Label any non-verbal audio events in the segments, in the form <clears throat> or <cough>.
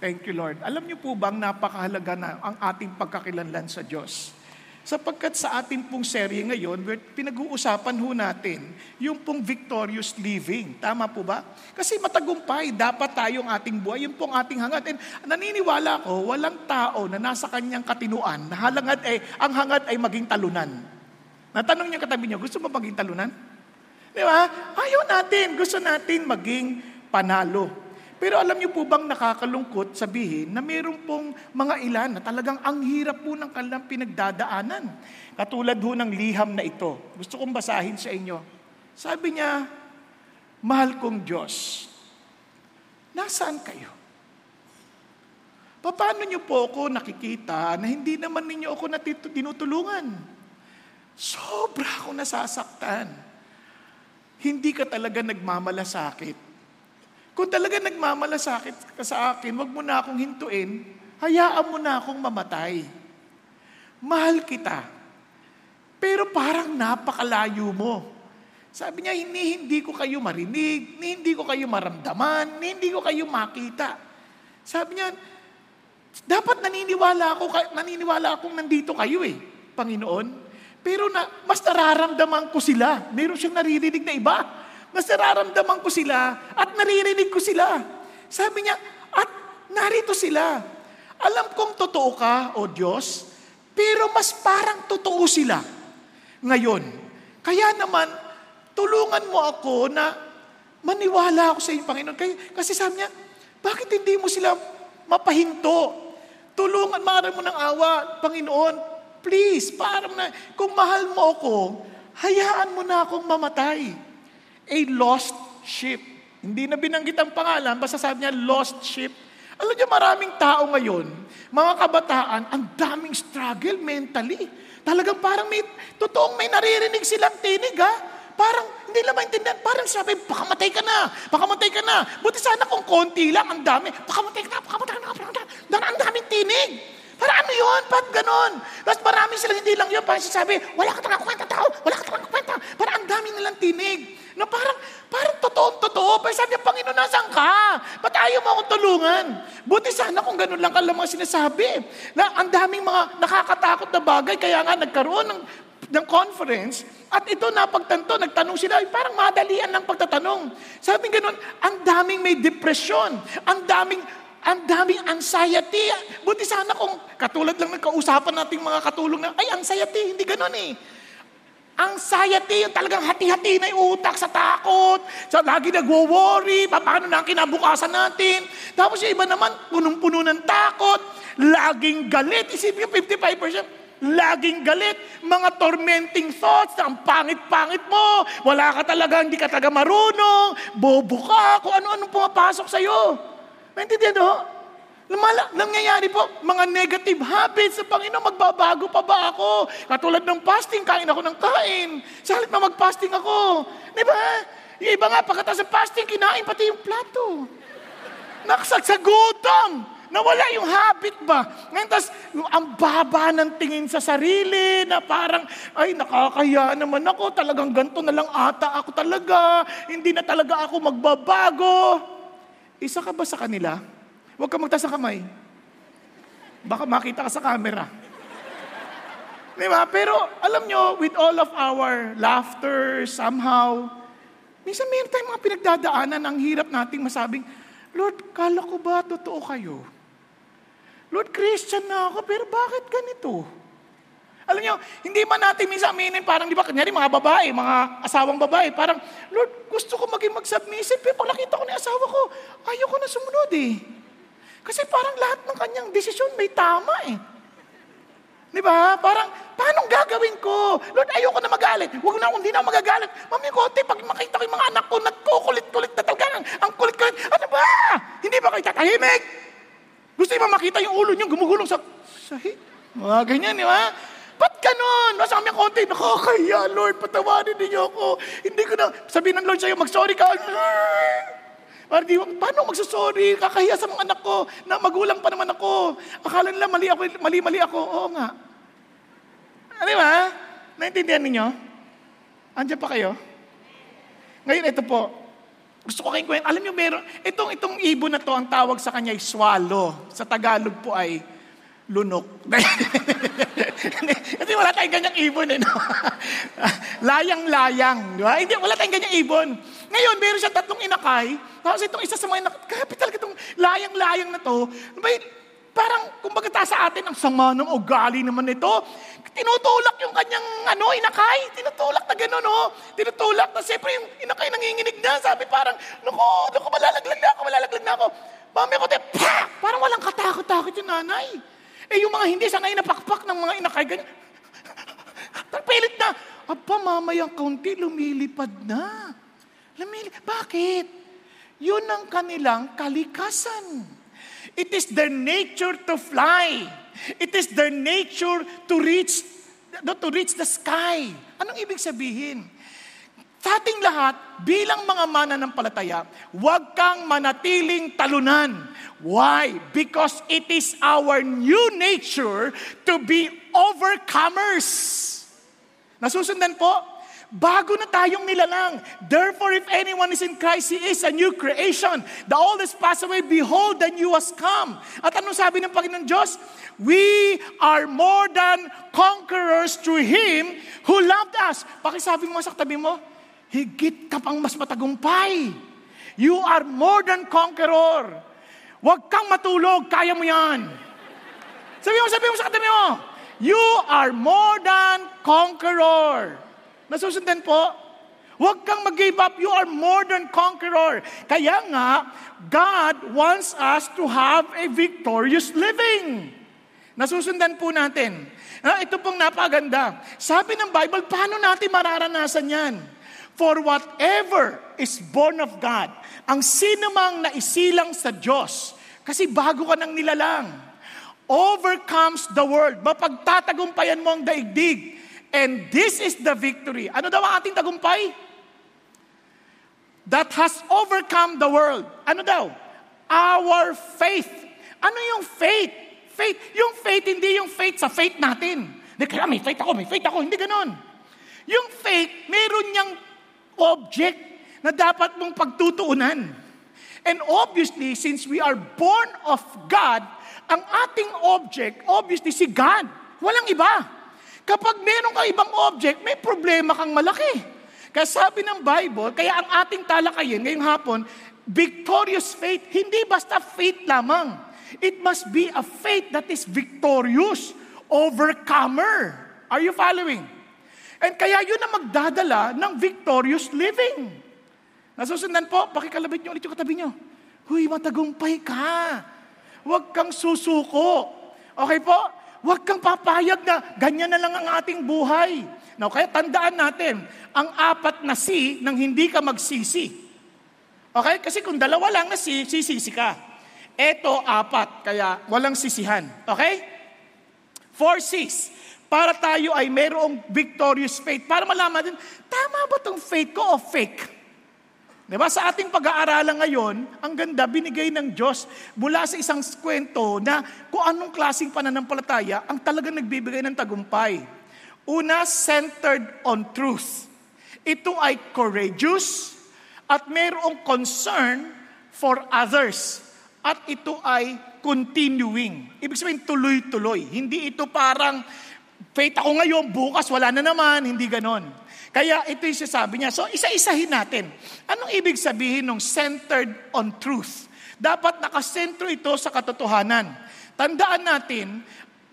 Thank you, Lord. Alam niyo po bang napakahalaga na ang ating pagkakilanlan sa Diyos? Sapagkat sa ating pong serye ngayon, pinag-uusapan ho natin yung pong victorious living. Tama po ba? Kasi matagumpay, dapat tayong ating buhay, yung pong ating hangad. And naniniwala ko, walang tao na nasa kanyang katinuan, na halangad ay, ang hangad ay maging talunan. Natanong niya katabi niyo, gusto mo maging talunan? Di ba? Ayaw natin, gusto natin maging panalo. Pero alam niyo po bang nakakalungkot sabihin na mayroon pong mga ilan na talagang ang hirap po ng kanilang pinagdadaanan. Katulad ho ng liham na ito. Gusto kong basahin sa inyo. Sabi niya, Mahal kong Diyos, nasaan kayo? Paano niyo po ako nakikita na hindi naman ninyo ako tinutulungan? Sobra akong nasasaktan. Hindi ka talaga nagmamalasakit kung talaga nagmamalasakit ka sa akin, wag mo na akong hintuin, hayaan mo na akong mamatay. Mahal kita. Pero parang napakalayo mo. Sabi niya, hindi, hindi ko kayo marinig, hindi ko kayo maramdaman, hindi ko kayo makita. Sabi niya, dapat naniniwala ako, naniniwala akong nandito kayo eh, Panginoon. Pero na, mas nararamdaman ko sila. Meron siyang naririnig na iba. Mas nararamdaman ko sila at naririnig ko sila. Sabi niya, at narito sila. Alam kong totoo ka, O Diyos, pero mas parang totoo sila ngayon. Kaya naman, tulungan mo ako na maniwala ako sa iyo, Panginoon. Kasi sabi niya, bakit hindi mo sila mapahinto? Tulungan, maaram mo ng awa, Panginoon. Please, parang na, kung mahal mo ako, hayaan mo na akong mamatay a lost sheep. Hindi na binanggit ang pangalan, basta sabi niya lost sheep. Alam niyo, maraming tao ngayon, mga kabataan, ang daming struggle mentally. Talagang parang may, totoong may naririnig silang tinig ha. Parang, hindi lang maintindihan, parang sabi, pakamatay ka na, pakamatay ka na. Buti sana kung konti lang, ang dami, pakamatay ka na, pakamatay ka na, pakamatay ka na. Ang daming tinig. Para ano yun? Ba't ganon? Tapos marami silang hindi lang yun. Parang sasabi, wala ka talagang kwenta tao. Wala ka talagang kwenta. Para ang dami nilang tinig. Na parang, parang totoong totoo. Pero sabi niya, Panginoon, nasan ka? Ba't ayaw mo akong tulungan? Buti sana kung ganun lang ka lang mga sinasabi. Na ang daming mga nakakatakot na bagay. Kaya nga nagkaroon ng, ng conference. At ito napagtanto, nagtanong sila, parang madalian ng pagtatanong. Sabi ganun, ang daming may depression. Ang daming ang daming anxiety. Buti sana kung katulad lang ng kausapan nating mga katulong na, ay, anxiety, hindi ganun eh. Anxiety, yung talagang hati-hati na yung utak sa takot, sa lagi nagwo-worry, paano na ang kinabukasan natin. Tapos yung iba naman, punong-puno ng takot, laging galit. Isipin yung 55%, laging galit, mga tormenting thoughts, ang pangit-pangit mo, wala ka talaga, hindi ka talaga marunong, bobo ka, kung ano-ano pumapasok sa'yo. Maintindihan ho? Lumala, nangyayari po, mga negative habits sa Panginoon, magbabago pa ba ako? Katulad ng fasting, kain ako ng kain. Sa halip na mag-fasting ako. Di ba? Yung iba nga, pagkatapos sa fasting, kinain pati yung plato. Nakasagsagutom. Nawala yung habit ba? Ngayon, tas, ang baba ng tingin sa sarili na parang, ay, nakakaya naman ako. Talagang ganito na lang ata ako talaga. Hindi na talaga ako magbabago. Isa ka ba sa kanila? Huwag ka magtaas ng kamay. Baka makita ka sa camera. Di ba? Pero alam nyo, with all of our laughter, somehow, minsan mayroon tayong mga pinagdadaanan, ang hirap nating masabing, Lord, kala ko ba totoo kayo? Lord, Christian na ako, pero bakit ganito? Alam nyo, hindi man natin minsan aminin, parang di ba, kanyari mga babae, mga asawang babae, parang, Lord, gusto ko maging mag-submissive, pero pag nakita ko ni asawa ko, ayaw ko na sumunod eh. Kasi parang lahat ng kanyang desisyon may tama eh. Di ba? Parang, paano gagawin ko? Lord, ayoko na magalit. Huwag na, hindi na magagalit. Mami Kote, pag makita ko yung mga anak ko, nagkukulit-kulit na talaga. Ang, kulit-kulit. Ano ba? Hindi ba kayo tatahimik? Gusto niyo makita yung ulo niyo gumugulong sa sahig? Mga ganyan, di ba? Ba't ganon? Nasa kami konti, nakakaya, Lord, patawarin niyo ako. Hindi ko na, sabihin ng Lord sa'yo, mag-sorry ka. Para di, paano magsasorry? Kakahiya sa mga anak ko na magulang pa naman ako. Akala nila mali ako, mali-mali ako. Oo nga. Di ba? Naintindihan ninyo? Andiyan pa kayo? Ngayon, ito po. Gusto ko kayong kwento. Alam niyo, meron, itong, itong ibon na to, ang tawag sa kanya ay swallow. Sa Tagalog po ay lunok. <laughs> <laughs> Kasi wala tayong ganyang ibon eh. No? <laughs> Layang-layang. Di ba? Hindi, wala tayong ganyang ibon. Ngayon, meron siya tatlong inakay. Tapos itong isa sa mga inakay, capital itong layang-layang na to. May, parang, kumbaga ta sa atin, ang sama ng ugali naman nito. Tinutulak yung kanyang ano, inakay. Tinutulak na gano'n, no? Tinutulak na siyempre yung inakay nanginginig na. Sabi parang, naku, naku, malalaglag na ako, malalaglag na ako. Mami ko, pa! Parang walang katakot-takot yung nanay. Eh yung mga hindi sanay na pakpak ng mga inakay, ganyan. Pilit na. Aba, mamayang kaunti, lumilipad na. Lumili. Bakit? Yun ang kanilang kalikasan. It is their nature to fly. It is their nature to reach to reach the sky. Anong ibig sabihin? Sa ating lahat, bilang mga mananampalataya, huwag kang manatiling talunan. Why? Because it is our new nature to be overcomers. Nasusundan po? Bago na tayong nilalang. Therefore, if anyone is in Christ, he is a new creation. The old has passed away. Behold, the new has come. At anong sabi ng Panginoon Diyos? We are more than conquerors through Him who loved us. Pakisabi mo sa katabi mo, higit ka pang mas matagumpay. You are more than conqueror. Huwag kang matulog, kaya mo yan. Sabi mo, sabi mo sa katabi mo, you are more than conqueror. Nasusundan po? Huwag kang mag-give up. You are more than conqueror. Kaya nga, God wants us to have a victorious living. Nasusundan po natin. Ah, ito pong napaganda. Sabi ng Bible, paano natin mararanasan yan? For whatever is born of God, ang sinumang naisilang sa Diyos, kasi bago ka nang nilalang, overcomes the world. Mapagtatagumpayan mo ang daigdig And this is the victory. Ano daw ang ating tagumpay? That has overcome the world. Ano daw? Our faith. Ano yung faith? Faith. Yung faith, hindi yung faith sa faith natin. Hindi, kaya may faith ako, may faith ako. Hindi ganon. Yung faith, meron niyang object na dapat mong pagtutuunan. And obviously, since we are born of God, ang ating object, obviously, si God. Walang iba. Kapag meron kang ibang object, may problema kang malaki. Kaya sabi ng Bible, kaya ang ating talakayin ngayong hapon, victorious faith, hindi basta faith lamang. It must be a faith that is victorious, overcomer. Are you following? And kaya yun ang magdadala ng victorious living. Nasusundan po, pakikalabit niyo ulit yung katabi niyo. Huy, matagumpay ka. Huwag kang susuko. Okay po? Huwag kang papayag na ganyan na lang ang ating buhay. Now, kaya tandaan natin, ang apat na si nang hindi ka magsisi. Okay? Kasi kung dalawa lang na si, sisisi ka. Ito, apat. Kaya walang sisihan. Okay? Four C's. Para tayo ay mayroong victorious faith. Para malaman din, tama ba tong faith ko o fake? Diba? Sa ating pag-aaralan ngayon, ang ganda, binigay ng Diyos mula sa isang kwento na kung anong klaseng pananampalataya ang talagang nagbibigay ng tagumpay. Una, centered on truth. Ito ay courageous at mayroong concern for others. At ito ay continuing. Ibig sabihin, tuloy-tuloy. Hindi ito parang, faith ako ngayon, bukas wala na naman. Hindi ganon. Kaya ito yung sasabi niya. So, isa-isahin natin. Anong ibig sabihin ng centered on truth? Dapat nakasentro ito sa katotohanan. Tandaan natin,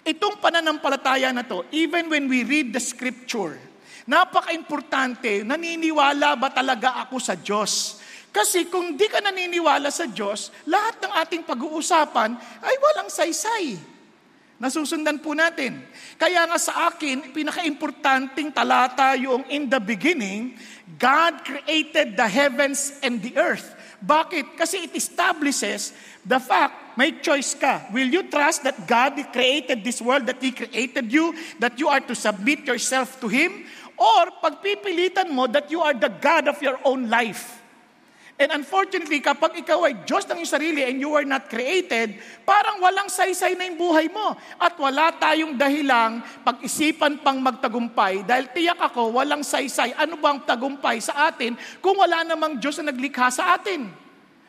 itong pananampalataya na to, even when we read the scripture, napaka-importante, naniniwala ba talaga ako sa Diyos? Kasi kung di ka naniniwala sa Diyos, lahat ng ating pag-uusapan ay walang saysay. Nasusundan po natin. Kaya nga sa akin, pinaka-importanting talata yung in the beginning, God created the heavens and the earth. Bakit? Kasi it establishes the fact, may choice ka. Will you trust that God created this world, that He created you, that you are to submit yourself to Him? Or pagpipilitan mo that you are the God of your own life? And unfortunately, kapag ikaw ay Diyos ng iyong sarili and you were not created, parang walang saysay na yung buhay mo. At wala tayong dahilang pag-isipan pang magtagumpay dahil tiyak ako, walang saysay. Ano bang tagumpay sa atin kung wala namang Diyos na naglikha sa atin?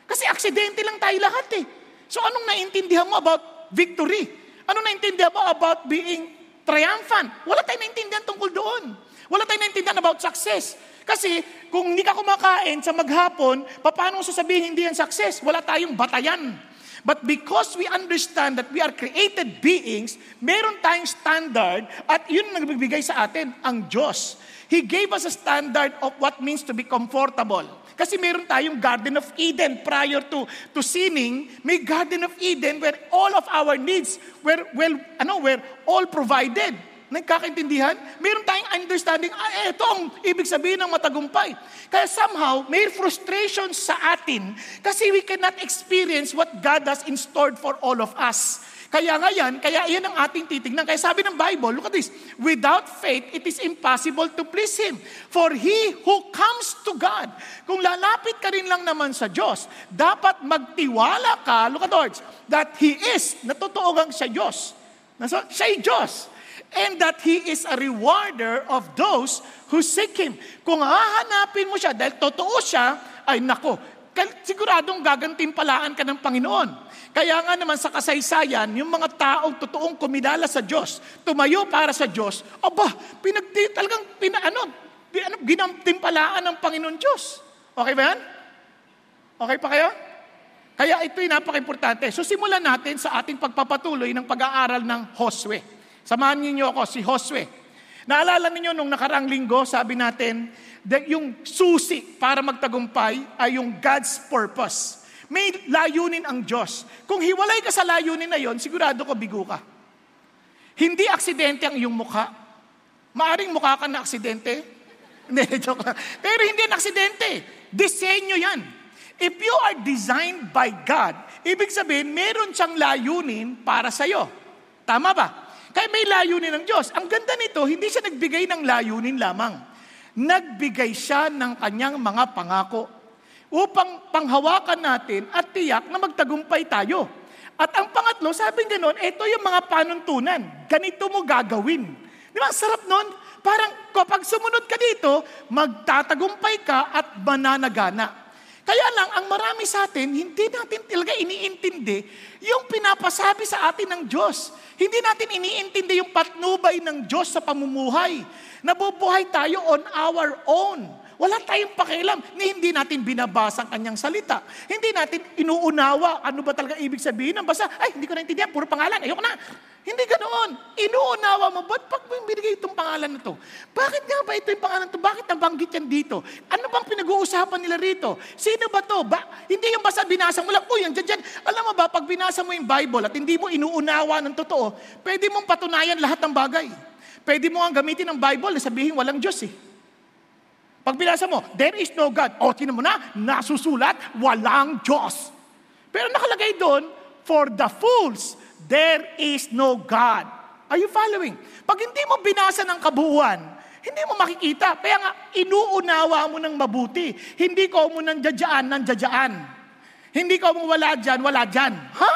Kasi aksidente lang tayo lahat eh. So anong naintindihan mo about victory? Anong naintindihan mo about being triumphant? Wala tayong naintindihan tungkol doon. Wala tayong naintindihan about success. Kasi kung hindi ka kumakain sa maghapon, paano sasabihin hindi yan success? Wala tayong batayan. But because we understand that we are created beings, meron tayong standard at yun ang nagbibigay sa atin, ang Diyos. He gave us a standard of what means to be comfortable. Kasi meron tayong Garden of Eden prior to, to sinning. May Garden of Eden where all of our needs were, well, ano, were all provided. Nagkakaintindihan? Meron tayong understanding, ah, ito ang ibig sabihin ng matagumpay. Kaya somehow, may frustration sa atin kasi we cannot experience what God has in store for all of us. Kaya ngayon, kaya iyan ang ating titignan. Kaya sabi ng Bible, look at this, without faith, it is impossible to please Him. For he who comes to God, kung lalapit ka rin lang naman sa Diyos, dapat magtiwala ka, look at words, that He is, natotoo gang siya Diyos. Nasa, siya'y Diyos and that He is a rewarder of those who seek Him. Kung hahanapin mo siya, dahil totoo siya, ay nako, siguradong gagantimpalaan ka ng Panginoon. Kaya nga naman sa kasaysayan, yung mga taong totoong kumidala sa Diyos, tumayo para sa Diyos, aba, pinagdi, talagang pina, ano, ano, ginantimpalaan ng Panginoon Diyos. Okay ba yan? Okay pa kayo? Kaya ito'y napaka-importante. So simulan natin sa ating pagpapatuloy ng pag-aaral ng Josue. Samahan niyo ako, si Josue. Naalala niyo nung nakarang linggo, sabi natin, that yung susi para magtagumpay ay yung God's purpose. May layunin ang Diyos. Kung hiwalay ka sa layunin na yon, sigurado ko bigo ka. Hindi aksidente ang iyong mukha. Maaring mukha ka na aksidente. <laughs> Pero hindi ang aksidente. Disenyo yan. If you are designed by God, ibig sabihin, meron siyang layunin para sa'yo. Tama ba? Kaya may layunin ng Diyos. Ang ganda nito, hindi siya nagbigay ng layunin lamang. Nagbigay siya ng kanyang mga pangako upang panghawakan natin at tiyak na magtagumpay tayo. At ang pangatlo, sabi ganoon, ito yung mga panuntunan. Ganito mo gagawin. Di ba? Sarap nun. Parang kapag sumunod ka dito, magtatagumpay ka at mananagana. Kaya lang, ang marami sa atin, hindi natin talaga iniintindi yung pinapasabi sa atin ng Diyos. Hindi natin iniintindi yung patnubay ng Diyos sa pamumuhay. Nabubuhay tayo on our own. Wala tayong pakialam ni hindi natin binabasa ang kanyang salita. Hindi natin inuunawa ano ba talaga ibig sabihin ng basa. Ay, hindi ko naintindihan, puro pangalan, ayoko na. Hindi ganoon. Inuunawa mo, ba't pag binigay itong pangalan na to? Bakit nga ba ito yung pangalan na to? Bakit nabanggit yan dito? Ano bang pinag-uusapan nila rito? Sino ba to? Ba, hindi yung basta binasa mo lang, uy, yan dyan, dyan. Alam mo ba, pag binasa mo yung Bible at hindi mo inuunawa ng totoo, pwede mong patunayan lahat ng bagay. Pwede mo ang gamitin ng Bible na sabihin walang Diyos eh. Pag binasa mo, there is no God. O, tinan mo na, nasusulat, walang Diyos. Pero nakalagay doon, for the fools, there is no God. Are you following? Pag hindi mo binasa ng kabuuan, hindi mo makikita. Kaya nga, inuunawa mo ng mabuti. Hindi ko mo nang jadyaan ng jadyaan. Hindi ko mo wala dyan, wala dyan. Ha?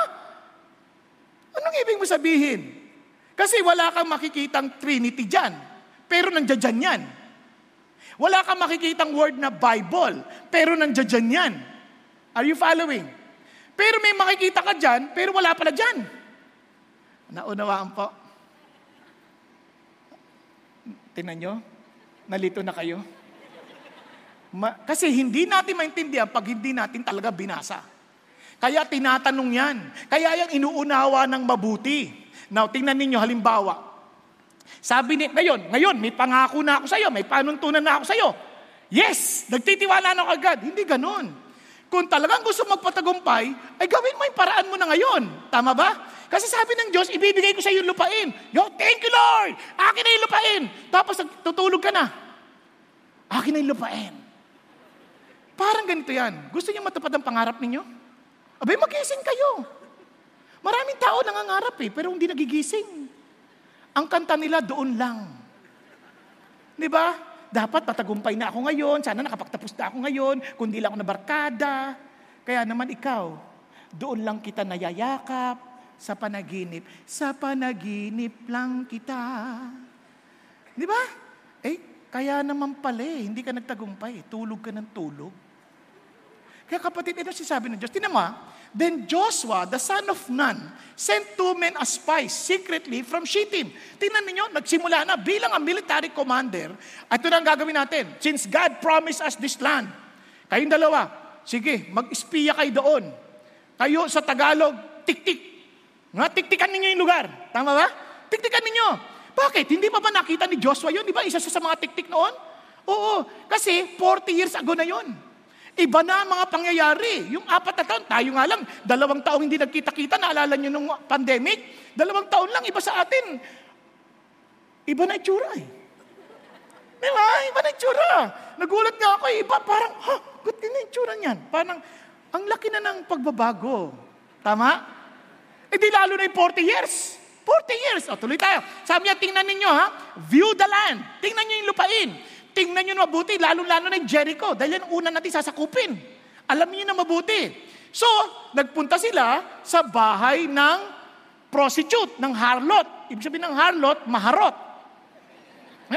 Anong ibig mo sabihin? Kasi wala kang makikitang Trinity dyan. Pero nandiyan yan. Wala kang makikitang word na Bible, pero nandiyan yan. Are you following? Pero may makikita ka dyan, pero wala pala dyan. Naunawaan po. Tingnan nyo, nalito na kayo. Ma- kasi hindi natin maintindihan pag hindi natin talaga binasa. Kaya tinatanong yan. Kaya yung inuunawa ng mabuti. Now, tingnan ninyo halimbawa, sabi ni, ngayon, ngayon, may pangako na ako sa iyo, may panuntunan na ako sa iyo. Yes, nagtitiwala na ako agad. Hindi ganun. Kung talagang gusto magpatagumpay, ay gawin mo yung paraan mo na ngayon. Tama ba? Kasi sabi ng Diyos, ibibigay ko sa iyo yung lupain. Yo, thank you Lord! Akin na yung lupain. Tapos tutulog ka na. Akin na yung lupain. Parang ganito yan. Gusto niyo matupad ang pangarap ninyo? Abay, magising kayo. Maraming tao nangangarap eh, pero hindi nagigising. Ang kanta nila doon lang. Di ba? dapat patagumpay na ako ngayon, sana nakapagtapos na ako ngayon, kundi lang ako na barkada. Kaya naman ikaw, doon lang kita nayayakap sa panaginip. Sa panaginip lang kita. Di ba? Eh, kaya naman pala eh, hindi ka nagtagumpay. Tulog ka ng tulog. Kaya kapatid, ito si sabi ng Diyos. Tinan mo, ah, Then Joshua, the son of Nun, sent two men as spies secretly from Shittim. Tingnan ninyo, nagsimula na bilang ang military commander. Ito na ang gagawin natin. Since God promised us this land, kayong dalawa, sige, mag-espiya kayo doon. Kayo sa Tagalog, tik-tik. Nga, tiktikan ninyo yung lugar. Tama ba? Tiktikan ninyo. Bakit? Hindi pa ba nakita ni Joshua yun? Di ba isa sa mga tiktik noon? Oo, kasi 40 years ago na yon. Iba na ang mga pangyayari. Yung apat na taon, tayo nga lang, dalawang taong hindi nagkita-kita, naalala nyo nung pandemic? Dalawang taon lang, iba sa atin. Iba na itsura eh. Di ba? Iba na itsura. Nagulat nga ako, iba parang, ha, ba't din na itsura niyan? Parang, ang laki na ng pagbabago. Tama? Eh di lalo na yung 40 years. 40 years. O, tuloy tayo. Sabi niya, tingnan ninyo ha, view the land. Tingnan niyo yung lupain. Tingnan nyo na mabuti, lalo-lalo na Jericho, dahil yan una natin sasakupin. Alam niyo na mabuti. So, nagpunta sila sa bahay ng prostitute, ng harlot. Ibig sabihin ng harlot, maharot.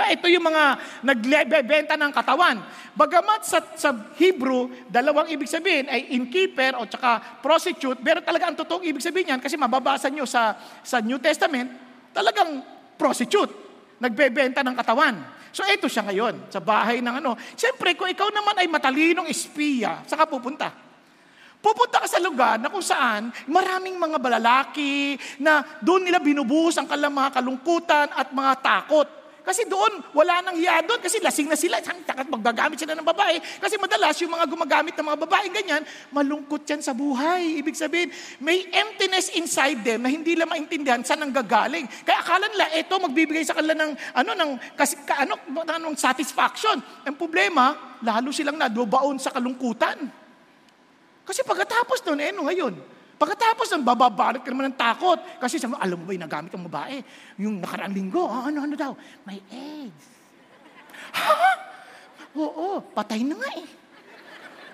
Ito yung mga nagbebenta ng katawan. Bagamat sa, sa Hebrew, dalawang ibig sabihin ay innkeeper o tsaka prostitute, pero talaga ang totoong ibig sabihin yan, kasi mababasa nyo sa, sa New Testament, talagang prostitute. Nagbebenta ng katawan. So ito siya ngayon, sa bahay ng ano. Siyempre, kung ikaw naman ay matalinong espiya, saka pupunta. Pupunta ka sa lugar na kung saan maraming mga balalaki na doon nila binubuhos ang kalang mga kalungkutan at mga takot. Kasi doon, wala nang hiya doon kasi lasing na sila. Takot maggagamit sila ng babae. Kasi madalas yung mga gumagamit ng mga babae ganyan, malungkot yan sa buhay. Ibig sabihin, may emptiness inside them na hindi nila maintindihan saan ang gagaling. Kaya akala nila, eto magbibigay sa kanila ng, ano, ng, kasi, ka, ano, ng satisfaction. Ang problema, lalo silang nadubaon sa kalungkutan. Kasi pagkatapos doon, eh, no, ngayon, Pagkatapos ng bababalot ka naman ng takot. Kasi sabi alam mo ba yung nagamit ng babae? Yung nakaraang linggo, oh, ano, ano daw? May AIDS. Ha? Oo, patay na nga eh.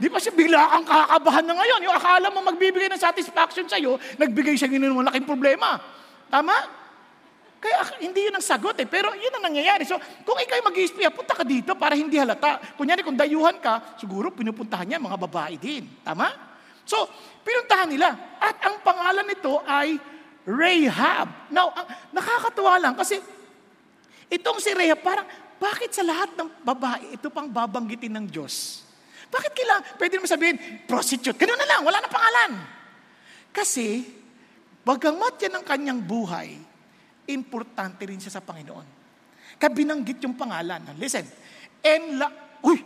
Di ba siya bigla kang kakabahan na ngayon? Yung akala mo magbibigay ng satisfaction sa'yo, nagbigay siya ng malaking problema. Tama? Kaya hindi yun ang sagot eh. Pero yun ang nangyayari. So, kung ikaw mag espiya punta ka dito para hindi halata. Kunyari, kung dayuhan ka, siguro pinupuntahan niya mga babae din. Tama? So, pinuntahan nila. At ang pangalan nito ay Rahab. Now, nakakatuwa lang kasi itong si Rahab, parang bakit sa lahat ng babae ito pang babanggitin ng Diyos? Bakit kailangan, pwede naman sabihin, prostitute. Ganun na lang, wala na pangalan. Kasi, bagamat yan ang kanyang buhay, importante rin siya sa Panginoon. Kaya binanggit yung pangalan. Listen, en la, uy,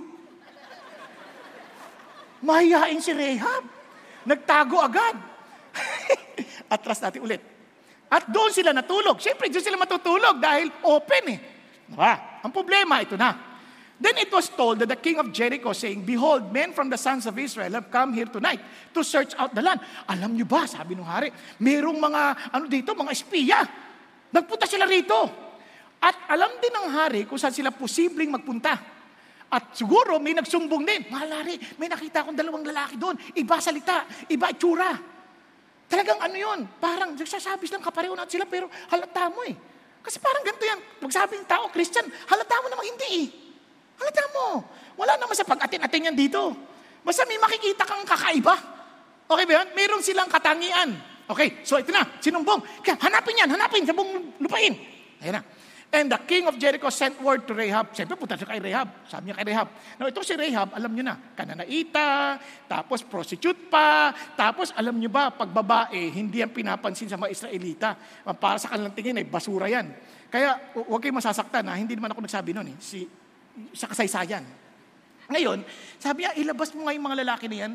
mahihain si Rahab. Nagtago agad. <laughs> Atras natin ulit. At doon sila natulog. Siyempre, doon sila matutulog dahil open eh. Diba? Ang problema, ito na. Then it was told that the king of Jericho saying, Behold, men from the sons of Israel have come here tonight to search out the land. Alam niyo ba, sabi ng hari, mayroong mga, ano dito, mga espiya. Nagpunta sila rito. At alam din ng hari kung saan sila posibleng magpunta. At siguro may nagsumbong din. Malari, may nakita akong dalawang lalaki doon. Iba salita, iba itsura. Talagang ano yun, parang nagsasabis lang kapareho natin sila pero halata mo eh. Kasi parang ganito yan. Magsabi ng tao, Christian, halata mo namang hindi eh. Halata mo. Wala naman sa pag-atin-atin yan dito. Basta may makikita kang kakaiba. Okay ba yun? Mayroon silang katangian. Okay, so ito na, sinumbong. Kaya hanapin yan, hanapin sa buong lupain. Ayan na. And the king of Jericho sent word to Rahab. Siyempre, punta siya kay Rahab. Sabi niya kay Rahab. Now, ito si Rahab, alam niyo na, kananaita, tapos prostitute pa, tapos alam niyo ba, pag babae, hindi yan pinapansin sa mga Israelita. Para sa kanilang tingin, ay basura yan. Kaya, huwag kayong masasaktan, ha? hindi naman ako nagsabi noon, eh. si, sa kasaysayan. Ngayon, sabi niya, ilabas mo nga yung mga lalaki na yan.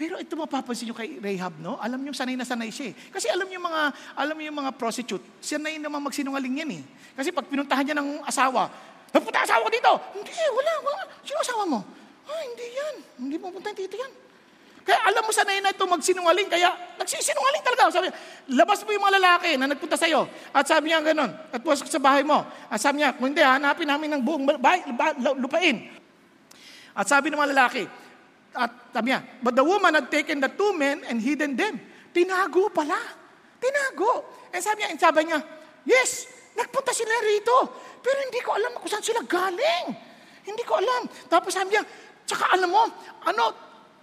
Pero ito mapapansin nyo kay Rahab, no? Alam nyo, sanay na sanay siya eh. Kasi alam nyo mga, alam nyo mga prostitute, siya na yun naman magsinungaling yan eh. Kasi pag pinuntahan niya ng asawa, Nagpunta asawa ko dito. Hindi, wala, wala. Sino asawa mo? Ah, hindi yan. Hindi mo punta dito yan. Kaya alam mo sanay na ito magsinungaling, kaya nagsisinungaling talaga. Sabi niya, labas mo yung mga lalaki na nagpunta sa'yo. At sabi niya ganun, at pumasok sa bahay mo. At sabi niya, kung hindi, hanapin namin ng buong bahay, lupain. At sabi ng mga lalaki, at sabi but the woman had taken the two men and hidden them. Tinago pala. Tinago. And sabi niya, and sabi niya, yes, nagpunta sila rito. Pero hindi ko alam kung saan sila galing. Hindi ko alam. Tapos sabi niya, tsaka alam mo, ano,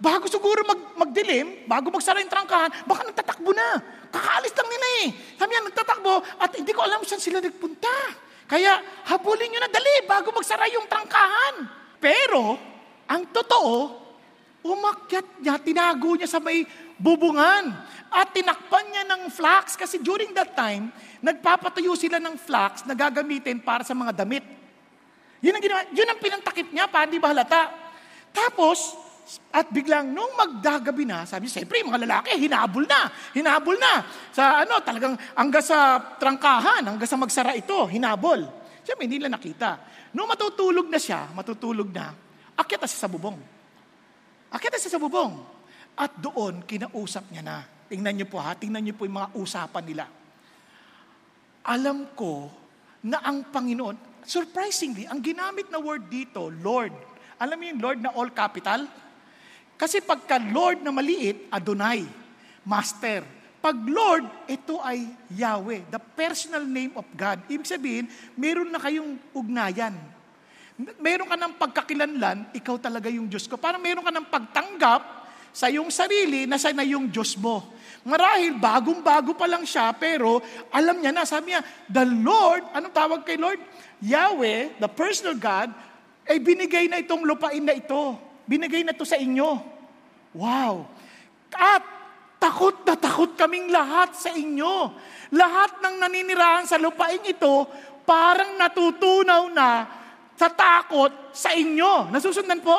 bago siguro mag, magdilim, bago magsara yung trangkahan, baka nagtatakbo na. Kakaalis lang nila eh. Sabi niya, nagtatakbo at hindi ko alam saan sila nagpunta. Kaya habulin nyo na dali bago magsara yung trangkahan. Pero, ang totoo, umakyat niya, tinago niya sa may bubungan. At tinakpan niya ng flax kasi during that time, nagpapatuyo sila ng flax na gagamitin para sa mga damit. Yun ang, ginawa, yun ang pinantakip niya para di ba halata. Tapos, at biglang nung magdagabi na, sabi niya, siyempre, mga lalaki, hinabol na. Hinabol na. Sa ano, talagang hanggang sa trangkahan, hanggang sa magsara ito, hinabol. Siyempre, hindi nila nakita. Nung matutulog na siya, matutulog na, akyat siya sa bubong. Akyat na siya sa bubong. At doon, kinausap niya na. Tingnan niyo po ha, tingnan niyo po yung mga usapan nila. Alam ko na ang Panginoon, surprisingly, ang ginamit na word dito, Lord. Alam mo yung Lord na all capital? Kasi pagka Lord na maliit, Adonai, Master. Pag Lord, ito ay Yahweh, the personal name of God. Ibig sabihin, meron na kayong ugnayan. Meron ka ng pagkakilanlan, ikaw talaga yung Diyos ko. Parang meron ka ng pagtanggap sa iyong sarili na siya na yung Diyos mo. Marahil, bagong-bago pa lang siya, pero alam niya na, sabi niya, the Lord, anong tawag kay Lord? Yahweh, the personal God, ay binigay na itong lupain na ito. Binigay na to sa inyo. Wow! At takot na takot kaming lahat sa inyo. Lahat ng naninirahan sa lupain ito, parang natutunaw na sa takot sa inyo. Nasusundan po?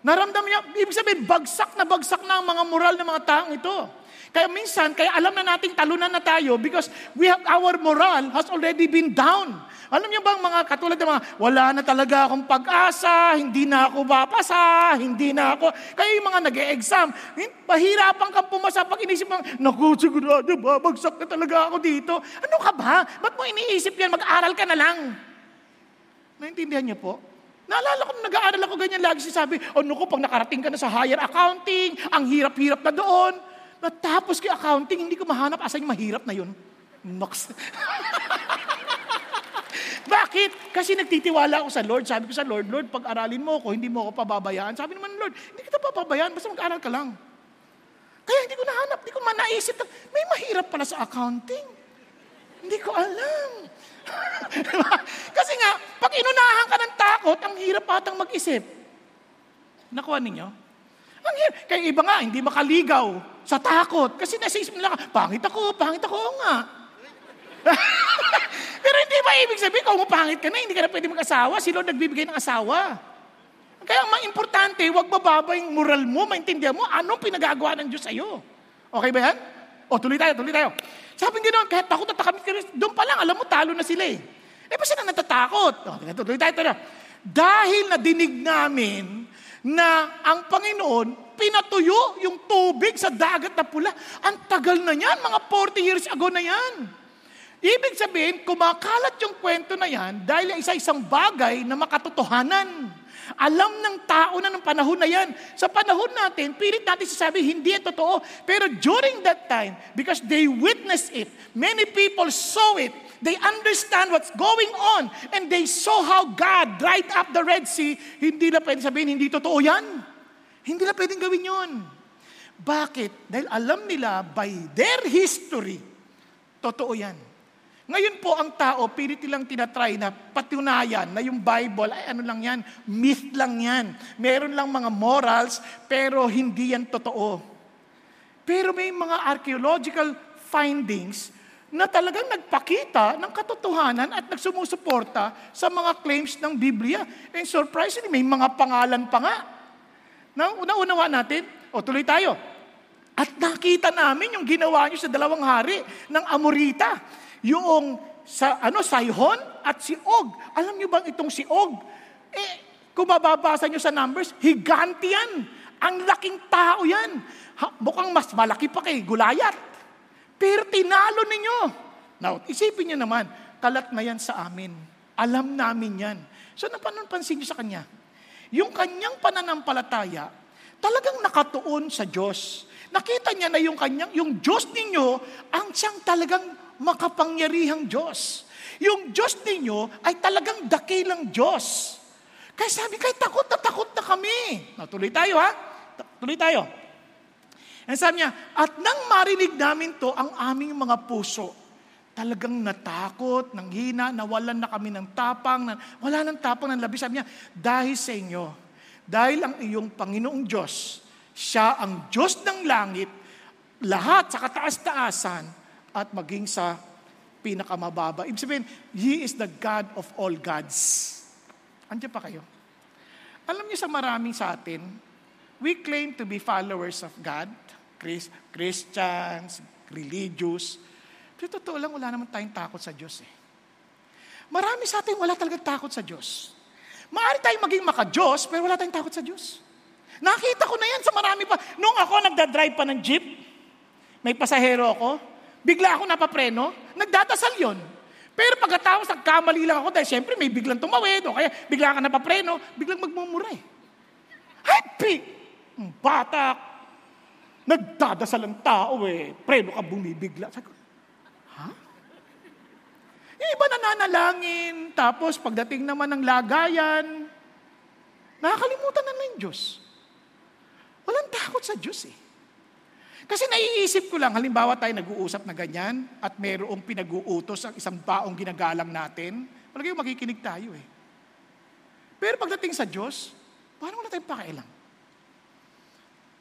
Naramdam niya, ibig sabihin, bagsak na bagsak na ang mga moral ng mga taong ito. Kaya minsan, kaya alam na nating talunan na tayo because we have, our moral has already been down. Alam niyo bang mga katulad ng mga, wala na talaga akong pag-asa, hindi na ako bapasa, hindi na ako. Kaya yung mga nag-e-exam, mahirapan kang pumasa pag inisip mo, naku, sigurado, babagsak na talaga ako dito. Ano ka ba? Ba't mo iniisip yan? Mag-aral ka na lang. Naintindihan niyo po? Naalala ko, nag-aaral ako ganyan, lagi sinasabi, ano ko, pag nakarating ka na sa higher accounting, ang hirap-hirap na doon. Natapos ko accounting, hindi ko mahanap asan yung mahirap na yun. Nox. <laughs> Bakit? Kasi nagtitiwala ako sa Lord. Sabi ko sa Lord, Lord, pag-aralin mo ako, hindi mo ako pababayaan. Sabi naman, Lord, hindi kita papabayaan, basta mag-aral ka lang. Kaya hindi ko nahanap, hindi ko man naisip, may mahirap pala sa accounting. Hindi ko alam. Kasi nga, pag inunahan ka ng takot, ang hirap atang mag-isip. Nakuha ninyo? Ang hirap. Kaya iba nga, hindi makaligaw sa takot. Kasi nasa isip nila, pangit ako, pangit ako nga. <laughs> Pero hindi ba ibig sabihin, kung pangit ka na, hindi ka na pwede mag-asawa. Si Lord nagbibigay ng asawa. Kaya ang importante, huwag bababa yung moral mo, maintindihan mo, anong pinagagawa ng Diyos sa'yo. Okay ba yan? O, tuloy tayo, tuloy tayo. Sabi nga doon, kahit takot at takot doon pa lang, alam mo, talo na sila eh. Eh, ba sila natatakot? O, tuloy tayo, tuloy Dahil nadinig namin na ang Panginoon pinatuyo yung tubig sa dagat na pula. Ang tagal na yan, mga 40 years ago na yan. Ibig sabihin, kumakalat yung kwento na yan dahil isa-isang bagay na makatotohanan. Alam ng tao na ng panahon na yan. Sa panahon natin, pilit natin sasabi, hindi ito totoo. Pero during that time, because they witnessed it, many people saw it, they understand what's going on, and they saw how God dried up the Red Sea, hindi na pwede sabihin, hindi totoo yan. Hindi na pwedeng gawin yon. Bakit? Dahil alam nila by their history, totoo yan. Ngayon po ang tao, pilit nilang tinatry na patunayan na yung Bible, ay ano lang yan, myth lang yan. Meron lang mga morals, pero hindi yan totoo. Pero may mga archaeological findings na talagang nagpakita ng katotohanan at nagsumusuporta sa mga claims ng Biblia. And surprisingly, may mga pangalan pa nga. Na unaunawa natin, o tuloy tayo. At nakita namin yung ginawa niyo sa dalawang hari ng Amorita yung sa ano Sihon at si Og. Alam niyo bang itong si Og? Eh, kung mababasa niyo sa numbers, higanti yan. Ang laking tao yan. Ha, mukhang mas malaki pa kay Gulayat. Pero tinalo ninyo. Now, isipin niyo naman, kalat na yan sa amin. Alam namin yan. So, napansin niyo sa kanya. Yung kanyang pananampalataya, talagang nakatuon sa Diyos. Nakita niya na yung kanyang, yung Diyos ninyo, ang siyang talagang makapangyarihang Diyos. Yung Diyos ninyo ay talagang dakilang Diyos. Kaya sabi, kaya takot na takot na kami. Natuloy tayo ha? Tuloy tayo. And sabi niya, at nang marinig namin to, ang aming mga puso, talagang natakot, nang hina, nawalan na kami ng tapang, na, wala ng tapang ng labis. Sabi niya, dahil sa inyo, dahil ang iyong Panginoong Diyos, siya ang Diyos ng langit, lahat sa kataas-taasan, at maging sa pinakamababa. Ibig sabihin, He is the God of all gods. Andiyan pa kayo. Alam niyo sa maraming sa atin, we claim to be followers of God, Christians, religious. Pero totoo lang, wala naman tayong takot sa Diyos eh. Marami sa atin wala talaga takot sa Diyos. Maaari tayong maging maka-Diyos, pero wala tayong takot sa Diyos. Nakita ko na yan sa marami pa. Nung ako nagdadrive pa ng jeep, may pasahero ako, bigla ako napapreno, nagdadasal yon. Pero pagkatapos nagkamali lang ako dahil siyempre may biglang tumawid o kaya bigla ka napapreno, biglang magmumura eh. Happy! Bata, nagdadasal ang tao eh. Preno ka bumibigla. Sabi ha? Yung iba nananalangin, tapos pagdating naman ng lagayan, nakakalimutan na ng Diyos. Walang takot sa Diyos eh. Kasi naiisip ko lang, halimbawa tayo nag-uusap na ganyan at mayroong pinag-uutos ang isang taong ginagalang natin, palagi makikinig tayo eh. Pero pagdating sa Diyos, paano wala tayong pakialam?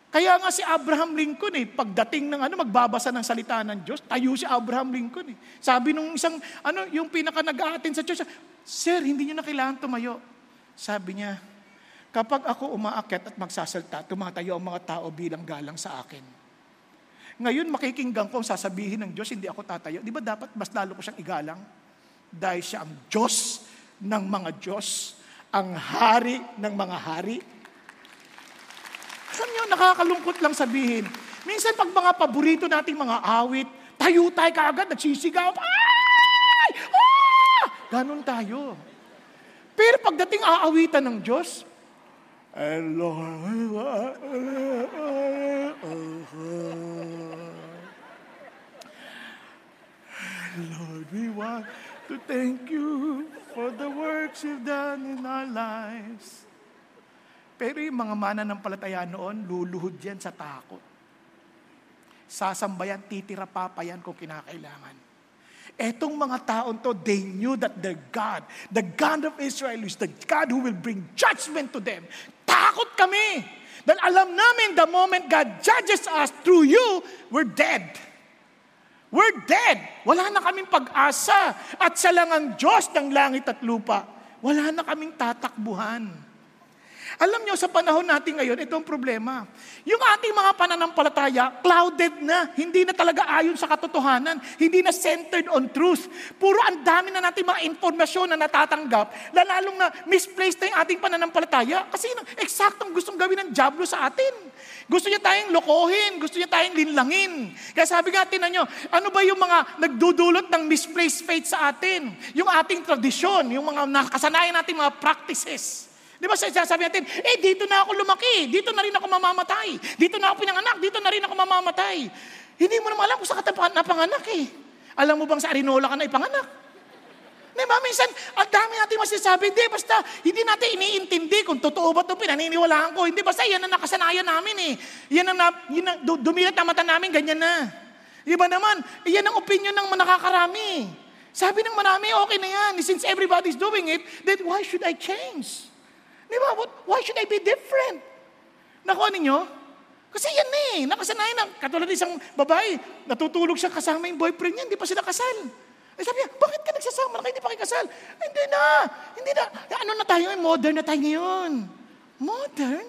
Kaya nga si Abraham Lincoln eh, pagdating ng ano, magbabasa ng salita ng Diyos, tayo si Abraham Lincoln eh. Sabi nung isang, ano, yung pinaka nag sa Diyos, Sir, hindi niyo na kailangan tumayo. Sabi niya, kapag ako umaakyat at magsasalta, tumatayo ang mga tao bilang galang sa akin. Ngayon, makikinggan ko ang sasabihin ng Diyos, hindi ako tatayo. Di ba dapat mas lalo ko siyang igalang? Dahil siya ang Diyos ng mga Diyos, ang hari ng mga hari. Alam niyo, nakakalungkot lang sabihin. Minsan pag mga paborito nating mga awit, tayo tayo kaagad, nagsisigaw, ay! Ah! Ganon tayo. Pero pagdating aawitan ng Diyos, Lord, Lord, we want to thank you for the works you've done in our lives. Pero yung mga mana ng palataya noon, luluhod yan sa takot. Sasambayan, titira papayan kung kinakailangan. Etong mga taon to, they knew that their God, the God of Israel is the God who will bring judgment to them. Takot kami. Dahil alam namin the moment God judges us through you, we're dead. We're dead. Wala na kaming pag-asa. At siya lang ang Diyos ng langit at lupa. Wala na kaming tatakbuhan. Alam nyo, sa panahon natin ngayon, ito ang problema. Yung ating mga pananampalataya, clouded na. Hindi na talaga ayon sa katotohanan. Hindi na centered on truth. Puro ang dami na natin mga informasyon na natatanggap, lalong na misplaced na yung ating pananampalataya. Kasi eksaktong gustong gawin ng Diablo sa atin. Gusto niya tayong lokohin, gusto niya tayong linlangin. Kaya sabi nga natin na nyo, ano ba yung mga nagdudulot ng misplaced faith sa atin? Yung ating tradisyon, yung mga nakasanayan nating mga practices. Di ba sasabi natin, eh dito na ako lumaki, dito na rin ako mamamatay, dito na ako pinanganak, dito na rin ako mamamatay. Hindi mo naman alam kung saan ka napanganak eh. Alam mo bang sa Arinola ka na ipanganak? Di ba, minsan, ang dami natin masasabi, hindi, basta, hindi natin iniintindi kung totoo ba ito, pinaniniwalaan ko. Hindi, basta, yan ang nakasanayan namin eh. Yan ang, yan ang dumilat na mata namin, ganyan na. Di ba naman, yan ang opinion ng nakakarami. Sabi ng marami, okay na yan. Since everybody's doing it, then why should I change? Di ba? Why should I be different? Nakuha ninyo? Kasi yan eh, nakasanayan na. Katulad isang babae, natutulog siya kasama yung boyfriend niya, hindi pa sila kasal. Eh sabi niya, bakit ka nagsasama na hindi pa kayo kasal? Hindi na, hindi na. Ano na tayo, modern na tayo ngayon. Modern?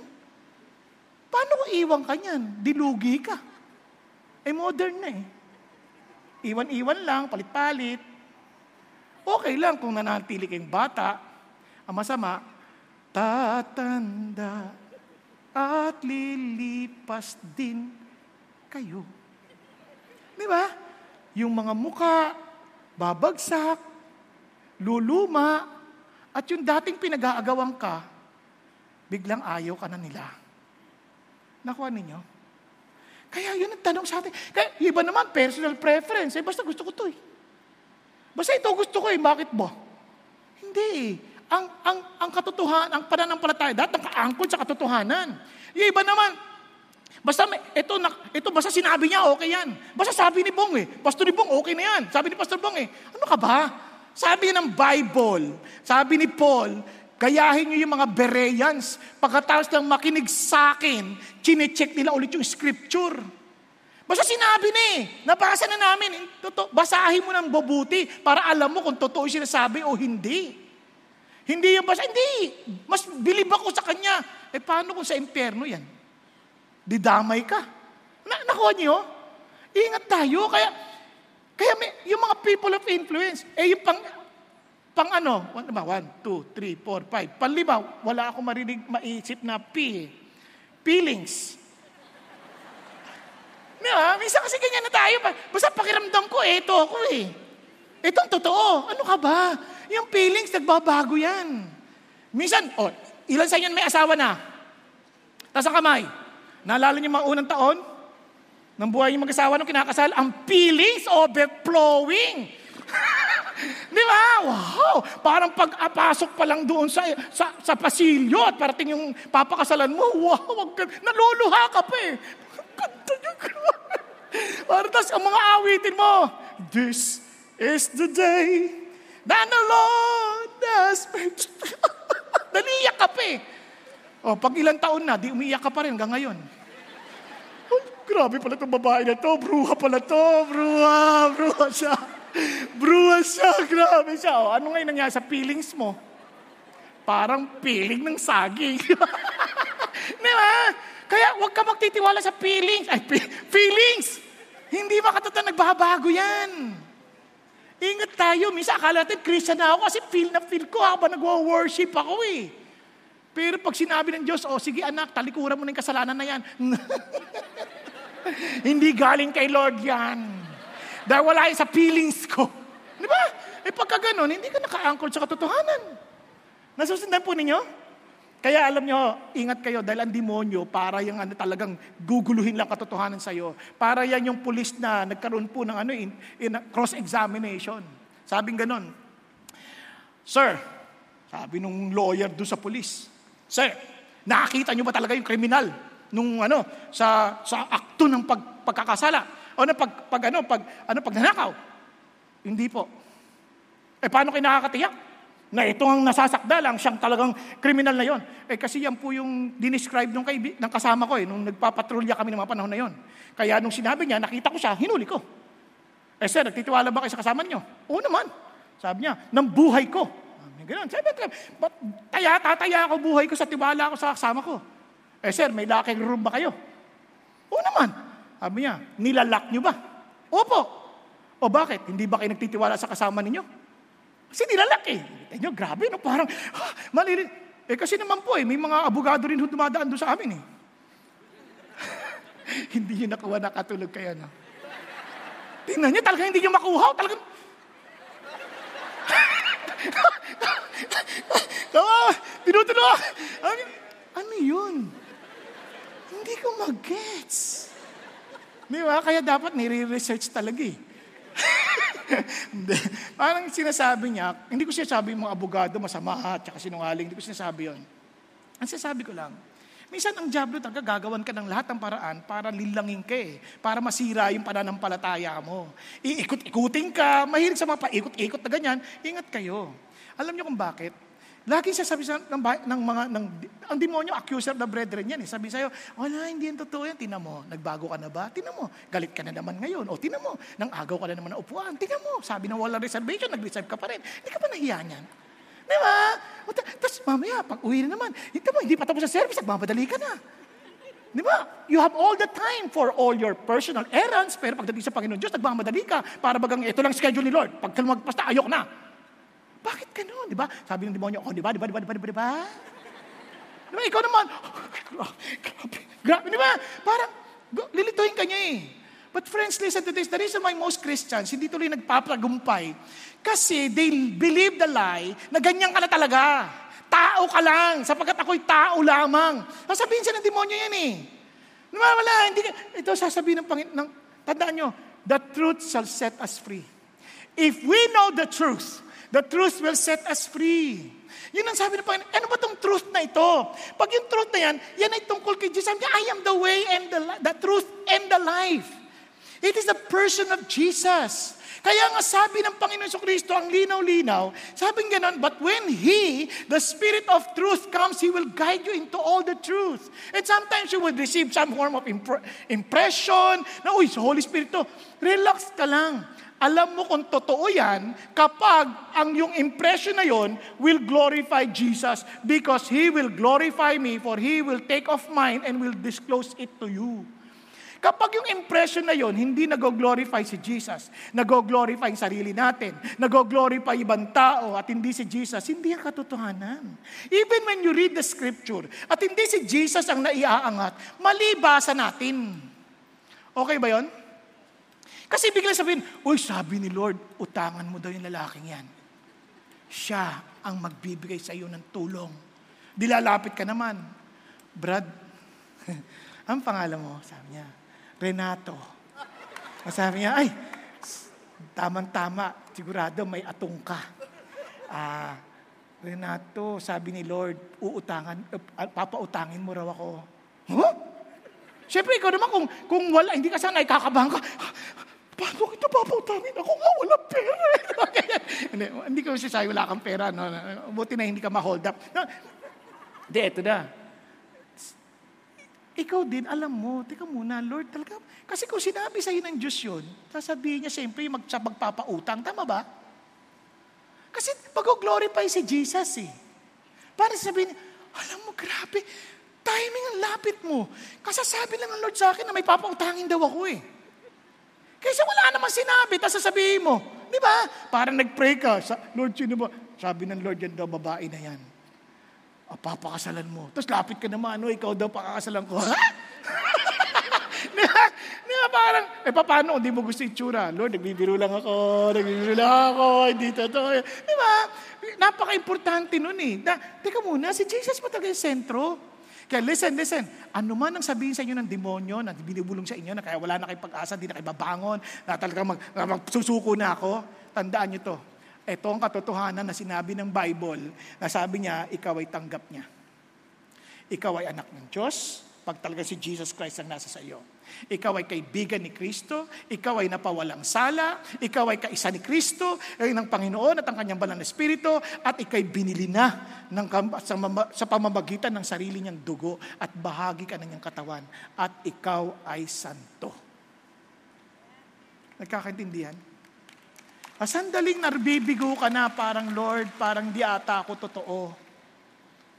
Paano kung iwan ka niyan? Dilugi ka. Eh modern na eh. Iwan-iwan lang, palit-palit. Okay lang kung nanatili kayong bata. Ang masama, tatanda at lilipas din kayo. Di ba? yung mga muka, babagsak, luluma, at yung dating pinag-aagawan ka, biglang ayaw ka na nila. Nakuha ninyo? Kaya yun ang tanong sa atin. Kaya iba naman, personal preference. Eh, basta gusto ko to eh. Basta ito gusto ko eh, bakit ba? Hindi eh. Ang, ang, ang katotohanan, ang pananampalataya, dapat naka-angkol sa katotohanan. Yung iba naman, basta may, ito, na, ito basta sinabi niya, okay yan. Basta sabi ni Bong eh, Pastor ni Bong, okay na yan. Sabi ni Pastor Bong eh, ano ka ba? Sabi ng Bible, sabi ni Paul, gayahin niyo yung mga Bereans. Pagkatapos lang makinig sa akin, chinecheck nila ulit yung scripture. Basta sinabi ni, eh, nabasa na namin. Totoo, basahin mo ng mabuti para alam mo kung totoo yung sinasabi o hindi. Hindi yung basta, hindi. Mas bilib ako sa kanya. Eh paano kung sa impyerno yan? Didamay ka. Na, nakuha niyo? Ingat tayo. Kaya, kaya may, yung mga people of influence, eh yung pang, pang ano, one, one, two, three, four, five, panlima, wala ako marinig, maisip na P. Feelings. Di ba? Minsan kasi ganyan na tayo. Basta pakiramdam ko, eh, ito ako eh. Ito ang totoo. Ano ka ba? Yung feelings, nagbabago yan. Minsan, oh, ilan sa inyo may asawa na? Taas ang kamay. Naalala niyo mga unang taon? Nang buhay yung mag-asawa nung kinakasal, ang feelings overflowing. <laughs> Di ba? Wow! Parang pag-apasok pa lang doon sa, sa, sa pasilyo at parating yung papakasalan mo, wow! Naluluha ka pa eh. <laughs> Parang tas ang mga awitin mo, This is the day that the Lord has made. <laughs> Naliyak ka pa eh. O, pag ilang taon na, di umiyak ka pa rin hanggang ngayon. Oh, grabe pala itong babae na to. Bruha pala to. Bruha, bruha siya. Bruha siya. Grabe siya. O, ano ngayon nangyari sa feelings mo? Parang feeling ng saging. <laughs> Di ba? Kaya huwag ka magtitiwala sa feelings. Ay, feelings! Hindi ba katata nagbabago yan? Ingat tayo. Minsan akala natin Christian na ako kasi feel na feel ko habang nagwa-worship ako eh. Pero pag sinabi ng Diyos, oh sige anak, talikuran mo na yung kasalanan na yan. <laughs> Hindi galing kay Lord yan. Dahil wala sa feelings ko. Di ba? Eh pagka ganun, hindi ka naka-anchor sa katotohanan. Nasusundan po ninyo? Kaya alam nyo, ingat kayo dahil ang demonyo para yung ano talagang guguluhin lang katotohanan sa iyo. Para yan yung pulis na nagkaroon po ng ano in, in cross-examination. Sabing ganon. Sir, sabi nung lawyer do sa pulis, Sir, nakakita nyo ba talaga yung kriminal nung ano sa sa akto ng pag, pagkakasala o na pag, pag ano pag ano pag nanakaw? Hindi po. Eh paano kayo nakakatiyak? Na ito ang nasasakda lang, siyang talagang kriminal na yon. Eh kasi yan po yung dinescribe nung, kaibi, ng kasama ko eh, nung nagpapatrolya kami ng mga panahon na yon. Kaya nung sinabi niya, nakita ko siya, hinuli ko. Eh sir, nagtitiwala ba kayo sa kasama niyo? Oo naman. Sabi niya, ng buhay ko. Ganun. Sabi niya, ba't taya, tataya ako buhay ko sa tiwala ko sa kasama ko? Eh sir, may locking room ba kayo? Oo naman. Sabi niya, nilalak niyo ba? Opo. O bakit? Hindi ba kayo nagtitiwala sa kasama ninyo? Kasi nilalak eh. Tignan grabe, no? parang, ah, malirin. Eh kasi naman po eh, may mga abogado rin dumadaan doon sa amin eh. <laughs> hindi nyo nakuha nakatulog kayo, no? Tingnan nyo, talagang hindi nyo makuha. Talagang... <laughs> Tawa, tinutulog. Ano, ano yun? Hindi ko mag-gets. Di ba? Kaya dapat nire-research talaga eh. Parang sinasabi niya, hindi ko sinasabi yung mga abogado masama at saka sinungaling, hindi ko sinasabi yon. Ang sinasabi ko lang, minsan ang Diablo talaga gagawan ka ng lahat ng paraan para lilangin ka eh, para masira yung pananampalataya mo. Iikot-ikutin ka, mahilig sa mga paikot-ikot na ganyan, ingat kayo. Alam niyo kung bakit? Lagi siya sabi sa, ng, ng mga, ng, ang demonyo, accuser of the brethren yan. Eh. Sabi sa'yo, wala, hindi yan totoo yan. Tinan mo, nagbago ka na ba? Tinan mo, galit ka na naman ngayon. O tinan mo, nang agaw ka na naman ng upuan. Tinan mo, sabi ng walang reservation, nag-reserve ka pa rin. Hindi ka pa nahiya niyan. Di ba? Tapos mamaya, pag uwi na naman, hindi mo, hindi pa tapos sa service, nagmamadali ka na. Di ba? You have all the time for all your personal errands, pero pagdating sa Panginoon Diyos, nagmamadali ka para bagang ito lang schedule ni Lord. Pag lumagpas na, ayok na. Bakit ganun? Di ba? Sabi ng demonyo, oh, di ba, di ba, di ba, di ba, di ba, di ba? Di ba, ikaw naman, oh, grabe, grabe, di ba? Parang, lilituhin ka niya eh. But friends, listen to this. The reason why most Christians hindi tuloy nagpapagumpay, kasi they believe the lie na ganyan ka na talaga. Tao ka lang, sapagkat ako'y tao lamang. Sasabihin siya ng demonyo yan eh. Wala, hindi ka. Ito sasabihin ng Panginoon. Ng, tandaan nyo, the truth shall set us free. If we know the truth, the truth will set us free. Yun ang sabi ng Panginoon. Ano ba tong truth na ito? Pag yung truth na yan, yan ay tungkol kay Jesus. Sabi niya, I am the way and the, the truth and the life. It is the person of Jesus. Kaya nga sabi ng Panginoon sa Kristo, ang linaw-linaw, sabi nga ganon, but when He, the Spirit of truth comes, He will guide you into all the truth. And sometimes you will receive some form of impre- impression, na, uy, sa Holy Spirit to. Relax ka lang. Alam mo kung totoo yan kapag ang yung impression na yon will glorify Jesus because He will glorify me for He will take off mine and will disclose it to you. Kapag yung impression na yon hindi nag-glorify si Jesus, nag-glorify yung sarili natin, nag-glorify ibang tao at hindi si Jesus, hindi ang katotohanan. Even when you read the scripture at hindi si Jesus ang naiaangat, mali basa natin. Okay ba yon? Kasi bigla sabihin, Uy, sabi ni Lord, utangan mo daw yung lalaking yan. Siya ang magbibigay sa iyo ng tulong. Dilalapit ka naman. Brad, <laughs> ang pangalan mo, sabi niya, Renato. Sabi niya, ay, tamang-tama, sigurado may atong ka. Ah, Renato, sabi ni Lord, uutangan, uh, papautangin mo raw ako. Huh? Siyempre, ikaw naman, kung, kung wala, hindi ka sana ikakabahan ka, paano kita papautangin? Ako nga, wala pera. <laughs> hindi, hindi ko sasabi, wala kang pera. No? Buti na hindi ka ma-hold up. Hindi, ito na ikaw din, alam mo, teka muna, Lord, talaga, kasi kung sinabi sa'yo ng Diyos yun, sasabihin niya siyempre sa magpapautang, tama ba? Kasi mag-glorify si Jesus eh. Para sabihin, alam mo, grabe, timing ang lapit mo. Kasasabi lang ng Lord sa akin na may papautangin daw ako eh. Kaysa wala namang sinabi, tapos sasabihin mo, di ba? Parang nag-pray ka, sa, Lord, sino ba? Sabi ng Lord, yan daw, babae na yan ah, papakasalan mo. Tapos lapit ka naman, ano, ikaw daw pakakasalan ko. <laughs> Ha? di ba? Di ba parang, eh paano kung di mo gusto itsura? Lord, nagbibiro lang ako, nagbibiro lang ako, hindi totoo. Di ba? Napaka-importante nun eh. Na, teka muna, si Jesus pa talaga yung sentro. Kaya listen, listen. Ano man ang sabihin sa inyo ng demonyo na binibulong sa inyo na kaya wala na kayong pag-asa, hindi na kayo babangon, na talagang mag, magsusuko na ako, tandaan nyo to ito ang katotohanan na sinabi ng Bible na sabi niya, ikaw ay tanggap niya. Ikaw ay anak ng Diyos pag talaga si Jesus Christ ang nasa sa iyo. Ikaw ay kaibigan ni Kristo, ikaw ay napawalang sala, ikaw ay kaisa ni Kristo, ay ng Panginoon at ang kanyang banal na Espiritu, at ikay binili na ng, sa, sa pamamagitan ng sarili niyang dugo at bahagi ka ng niyang katawan, at ikaw ay santo. Nagkakaintindihan? Ah, sandaling narbibigo ka na parang, Lord, parang di ata ako totoo.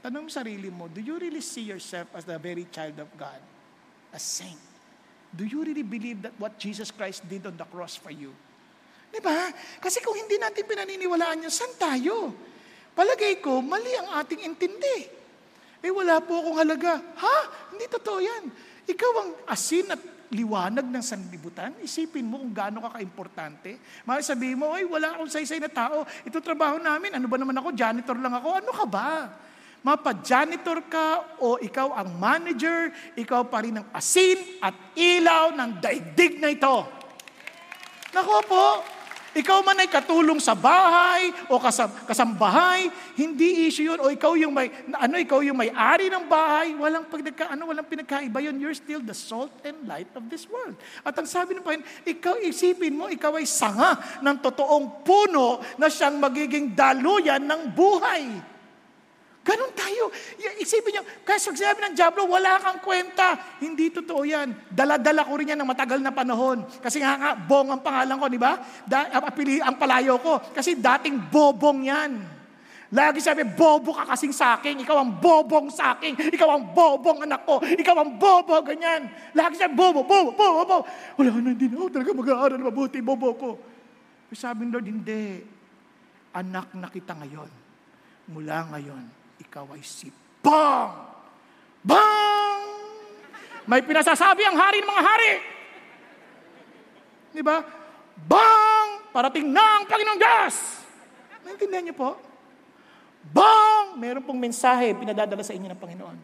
Tanong sarili mo, do you really see yourself as the very child of God? A saint? Do you really believe that what Jesus Christ did on the cross for you? Di ba? Kasi kung hindi natin pinaniniwalaan niya, saan tayo? Palagay ko, mali ang ating intindi. Eh wala po akong halaga. Ha? Hindi totoo yan. Ikaw ang asin at liwanag ng sanlibutan, isipin mo kung gaano ka kaimportante. Mahal sabihin mo, ay wala akong saysay na tao. Ito trabaho namin. Ano ba naman ako? Janitor lang ako. Ano ka ba? Mapa-janitor ka o ikaw ang manager, ikaw pa rin ang asin at ilaw ng daigdig na ito. Nako po, ikaw man ay katulong sa bahay o kasam, kasambahay, hindi issue yun. O ikaw yung may, ano, ikaw yung may-ari ng bahay, walang, pagdagka, ano, walang pinagkaiba yun. You're still the salt and light of this world. At ang sabi ng Panginoon, ikaw isipin mo, ikaw ay sanga ng totoong puno na siyang magiging daluyan ng buhay. Ganon tayo. Isipin niyo, kaya sinabi ng Diablo, wala kang kwenta. Hindi totoo yan. Dala-dala ko rin yan ng matagal na panahon. Kasi nga nga, Bong ang pangalan ko, di ba? Da, apili, ang palayo ko. Kasi dating Bobong yan. Lagi sabi, bobo ka kasing sa akin. Ikaw ang bobong sa akin. Ikaw ang bobong anak ko. Ikaw ang bobo, ganyan. Lagi sabi, bobo, bobo, bobo, bobo. Wala na, hindi na ako talaga mag-aaral mabuti, bobo ko. Sabi ng Lord, hindi. Anak na kita ngayon. Mula ngayon, ikaw ay si Bang! Bang! May pinasasabi ang hari ng mga hari. Di ba? Bang! Parating na ang Panginoong Diyos! Naintindihan niyo po? Bang! Meron pong mensahe pinadadala sa inyo ng Panginoon.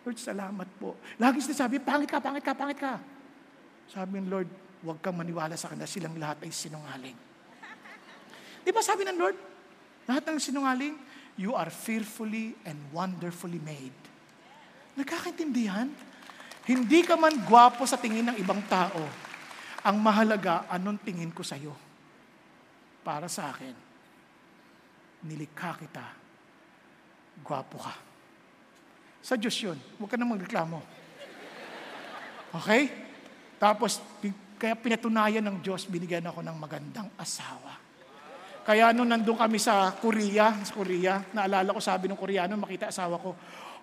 Lord, salamat po. Lagi sinasabi, pangit ka, pangit ka, pangit ka. Sabi ng Lord, huwag kang maniwala sa kanila, silang lahat ay sinungaling. Di ba sabi ng Lord, lahat ng sinungaling, you are fearfully and wonderfully made. Nagkakaintindihan? Hindi ka man gwapo sa tingin ng ibang tao. Ang mahalaga, anong tingin ko sa iyo? Para sa akin, nilikha kita. Gwapo ka. Sa Diyos yun. Huwag ka na magreklamo. Okay? Tapos, kaya pinatunayan ng Diyos, binigyan ako ng magandang asawa. Kaya nung nandun kami sa Korea, sa Korea, naalala ko sabi ng Koreano, makita asawa ko,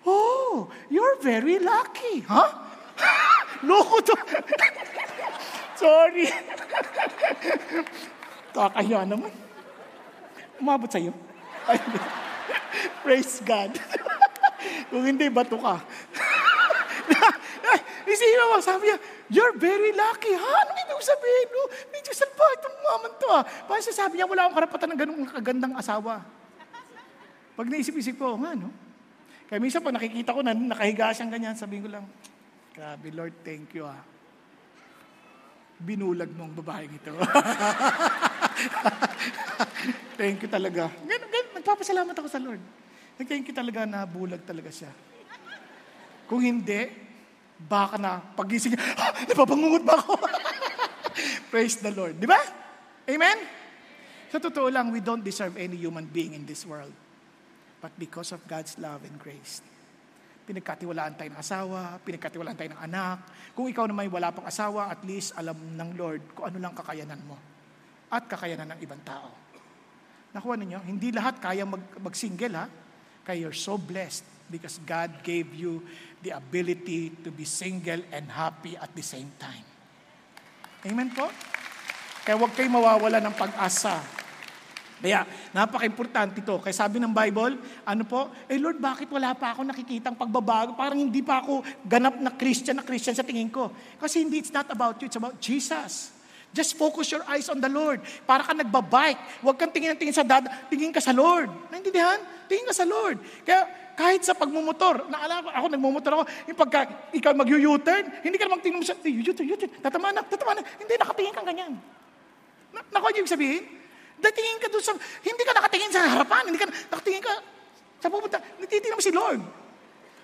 Oh, you're very lucky. Huh? <laughs> Loko to. <laughs> Sorry. <laughs> Kakahiya naman. Umabot sa'yo. Praise God. Kung hindi, bato ka. Isipin mo, sabi niya, you're very lucky. Ha? Ano ibig sabihin? No? Medyo salpa itong maman to. Ha? Parang sabi niya, wala akong karapatan ng ganung kagandang asawa. Pag naisip-isip ko, nga, no? Kaya minsan pag nakikita ko na nakahiga siyang ganyan, sabihin ko lang, grabe Lord, thank you ha. Binulag mo ang babaeng ito. <laughs> thank you talaga. Ganun, ganun, nagpapasalamat ako sa Lord. Thank you talaga na bulag talaga siya. Kung hindi, baka na pagising niya, ah, napapangungot ba ako? <laughs> Praise the Lord. Di ba? Amen? Sa totoo lang, we don't deserve any human being in this world but because of God's love and grace. Pinagkatiwalaan tayo ng asawa, pinagkatiwalaan tayo ng anak. Kung ikaw naman wala pang asawa, at least alam ng Lord kung ano lang kakayanan mo at kakayanan ng ibang tao. Nakuha ninyo, hindi lahat kaya mag, mag-single ha. Kaya you're so blessed because God gave you the ability to be single and happy at the same time. Amen po? Kaya huwag kayo mawawala ng pag-asa kaya, napaka-importante ito. Kaya sabi ng Bible, ano po, eh Lord, bakit wala pa ako nakikitang pagbabago? Parang hindi pa ako ganap na Christian na Christian sa tingin ko. Kasi hindi, it's not about you, it's about Jesus. Just focus your eyes on the Lord. Para ka nagbabike. Huwag kang tingin ng tingin sa dada, tingin ka sa Lord. Naintindihan? Tingin ka sa Lord. Kaya kahit sa pagmumotor, naalala ko, ako nagmumotor ako, yung pagka ikaw mag-U-turn, hindi ka naman mo sa, U-turn, U-turn, tatama na, tatama na. Hindi, nakatingin kang ganyan. Na, nakuha niyo yung sabihin? Datingin ka doon sa, hindi ka nakatingin sa harapan, hindi ka nakatingin ka sa pupunta, natitingnan mo si Lord.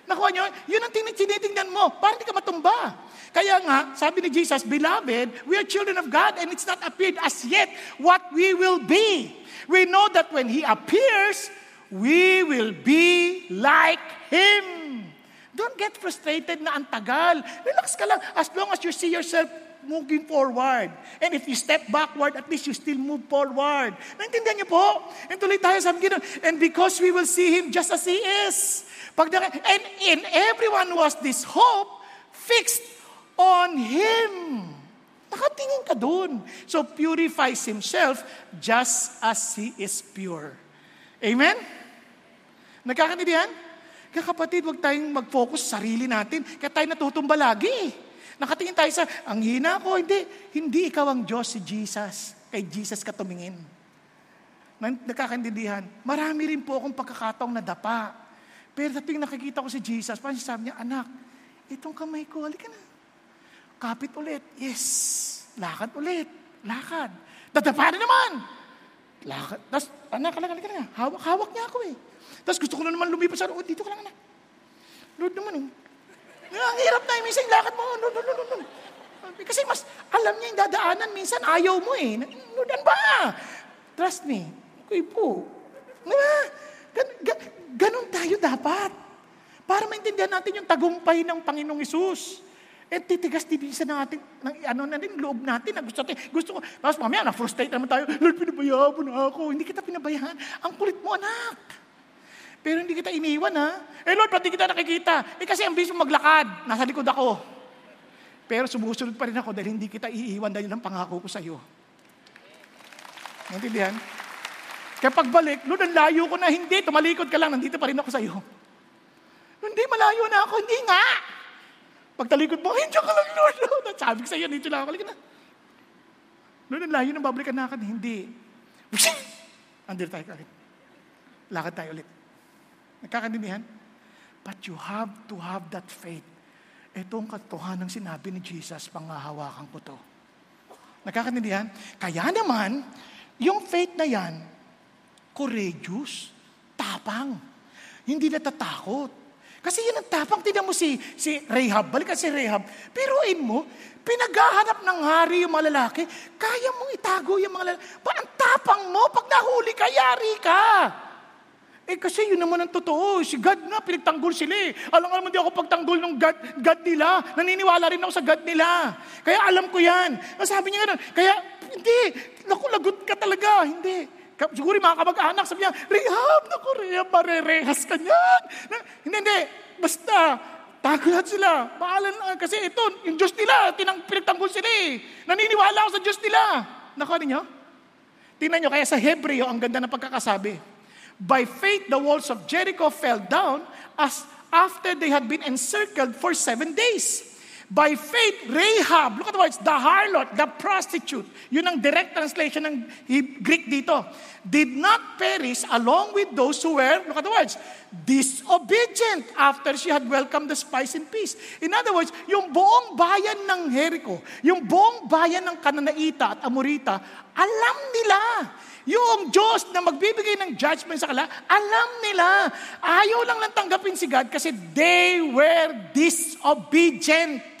Nakuha nyo? Yun ang tinitingnan mo, para hindi ka matumba. Kaya nga, sabi ni Jesus, Beloved, we are children of God and it's not appeared as yet what we will be. We know that when He appears, we will be like Him. Don't get frustrated na ang tagal. Relax ka lang. As long as you see yourself moving forward. And if you step backward, at least you still move forward. Naintindihan niyo po? And tuloy tayo sabi ganoon. And because we will see Him just as He is. Pag, and in everyone was this hope fixed on Him. Nakatingin ka dun. So purifies Himself just as He is pure. Amen? Nagkakaintindihan? Kaya kapatid, huwag tayong mag-focus sa sarili natin. Kaya tayo natutumba lagi. Nakatingin tayo sa, ang hina ko, hindi. Hindi ikaw ang Diyos, si Jesus. Kay Jesus ka tumingin. Nakakaintindihan. Marami rin po akong pagkakataong nadapa. Pero sa tuwing nakikita ko si Jesus, parang sabi niya, anak, itong kamay ko, halika na. Kapit ulit. Yes. Lakad ulit. Lakad. Dadapa na naman. Lakad. Tapos, anak, anak, anak, anak. Hawak, hawak niya ako eh. Tapos gusto ko na naman lumipas sa, oh, dito ka lang anak. Lord naman, oh. Ang hirap na, minsan yung lakad mo, no, no, no, no. Kasi mas alam niya yung dadaanan, minsan ayaw mo eh. Nudan ba? Trust me. Okay po. Diba? Gan, gan, ganun tayo dapat. Para maintindihan natin yung tagumpay ng Panginoong Isus. Eh, titigas tibisa ng ating, ng, ano na din, loob natin, na gusto natin, gusto ko, tapos mamaya, na-frustrate naman tayo, Lord, pinabayaan mo na ako. Hindi kita pinabayaan. Ang kulit mo, anak. Pero hindi kita iniwan ha. Eh Lord, pati kita nakikita. Eh kasi ang bilis maglakad. Nasa likod ako. Pero sumusunod pa rin ako dahil hindi kita iiwan dahil ng pangako ko sa iyo. Naintindihan? Kaya pagbalik, Lord, ang layo ko na. Hindi, tumalikod ka lang. Nandito pa rin ako sa iyo. Hindi, malayo na ako. Hindi nga. Pagtalikod mo, hindi ka lang, Lord. <laughs> Sabi ko sa iyo, dito lang ako. Na. Lord, ang layo ng babalikan na akin. Hindi. <laughs> Andito tayo kagad. Lakad tayo ulit. Nagkakanindihan? But you have to have that faith. Ito ang katotohanan ng sinabi ni Jesus, pangahawakan ko to. Nagkakanindihan? Kaya naman, yung faith na yan, courageous, tapang. Hindi natatakot. Kasi yun ang tapang. Tignan mo si, si Rahab. Balik ka si Rahab. Piruin mo, pinaghahanap ng hari yung mga lalaki. Kaya mong itago yung mga lalaki. Ba, ang tapang mo, pag nahuli ka, yari ka. Eh kasi yun naman ang totoo. Si God na, pinagtanggol sila eh. Alam nga naman di ako pagtanggol ng God, God nila. Naniniwala rin ako sa God nila. Kaya alam ko yan. Sabi niya gano'n. Kaya, hindi. Naku, lagot ka talaga. Hindi. Siguro mga kamag-anak, sabi niya, Rehab, naku, Rehab, marerehas ka niyan. Hindi, hindi. Basta, tagulat sila. Paalan, kasi ito, yung Diyos nila, tinang, pinagtanggol sila eh. Naniniwala ako sa Diyos nila. Naku, ano niyo? Tingnan niyo, kaya sa Hebreo, ang ganda ng pagkakasabi. By faith, the walls of Jericho fell down as after they had been encircled for seven days. By faith, Rahab, look at the words, the harlot, the prostitute, yun ang direct translation ng Greek dito, did not perish along with those who were, look at the words, disobedient after she had welcomed the spies in peace. In other words, yung buong bayan ng Jericho, yung buong bayan ng Kananaita at Amorita, alam nila yung Diyos na magbibigay ng judgment sa kanila, alam nila. Ayaw lang lang tanggapin si God kasi they were disobedient.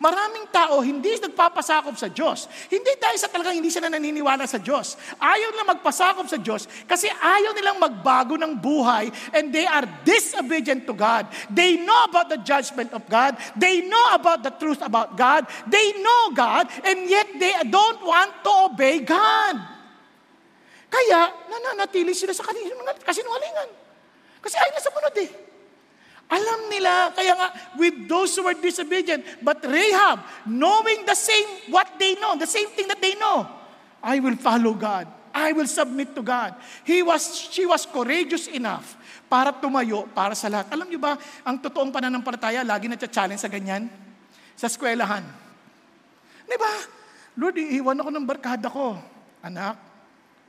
Maraming tao hindi nagpapasakop sa Diyos. Hindi dahil sa talagang hindi sila naniniwala sa Diyos. Ayaw nila magpasakop sa Diyos kasi ayaw nilang magbago ng buhay and they are disobedient to God. They know about the judgment of God. They know about the truth about God. They know God and yet they don't want to obey God. Kaya nananatili sila sa kasinungalingan. Kasi ayaw na sa munod eh. Alam nila, kaya nga, with those who were disobedient, but Rahab, knowing the same, what they know, the same thing that they know, I will follow God. I will submit to God. He was, she was courageous enough para tumayo para sa lahat. Alam niyo ba, ang totoong pananampalataya, lagi na challenge sa ganyan? Sa eskwelahan. Di ba? Lord, iiwan ako ng barkada ko. Anak,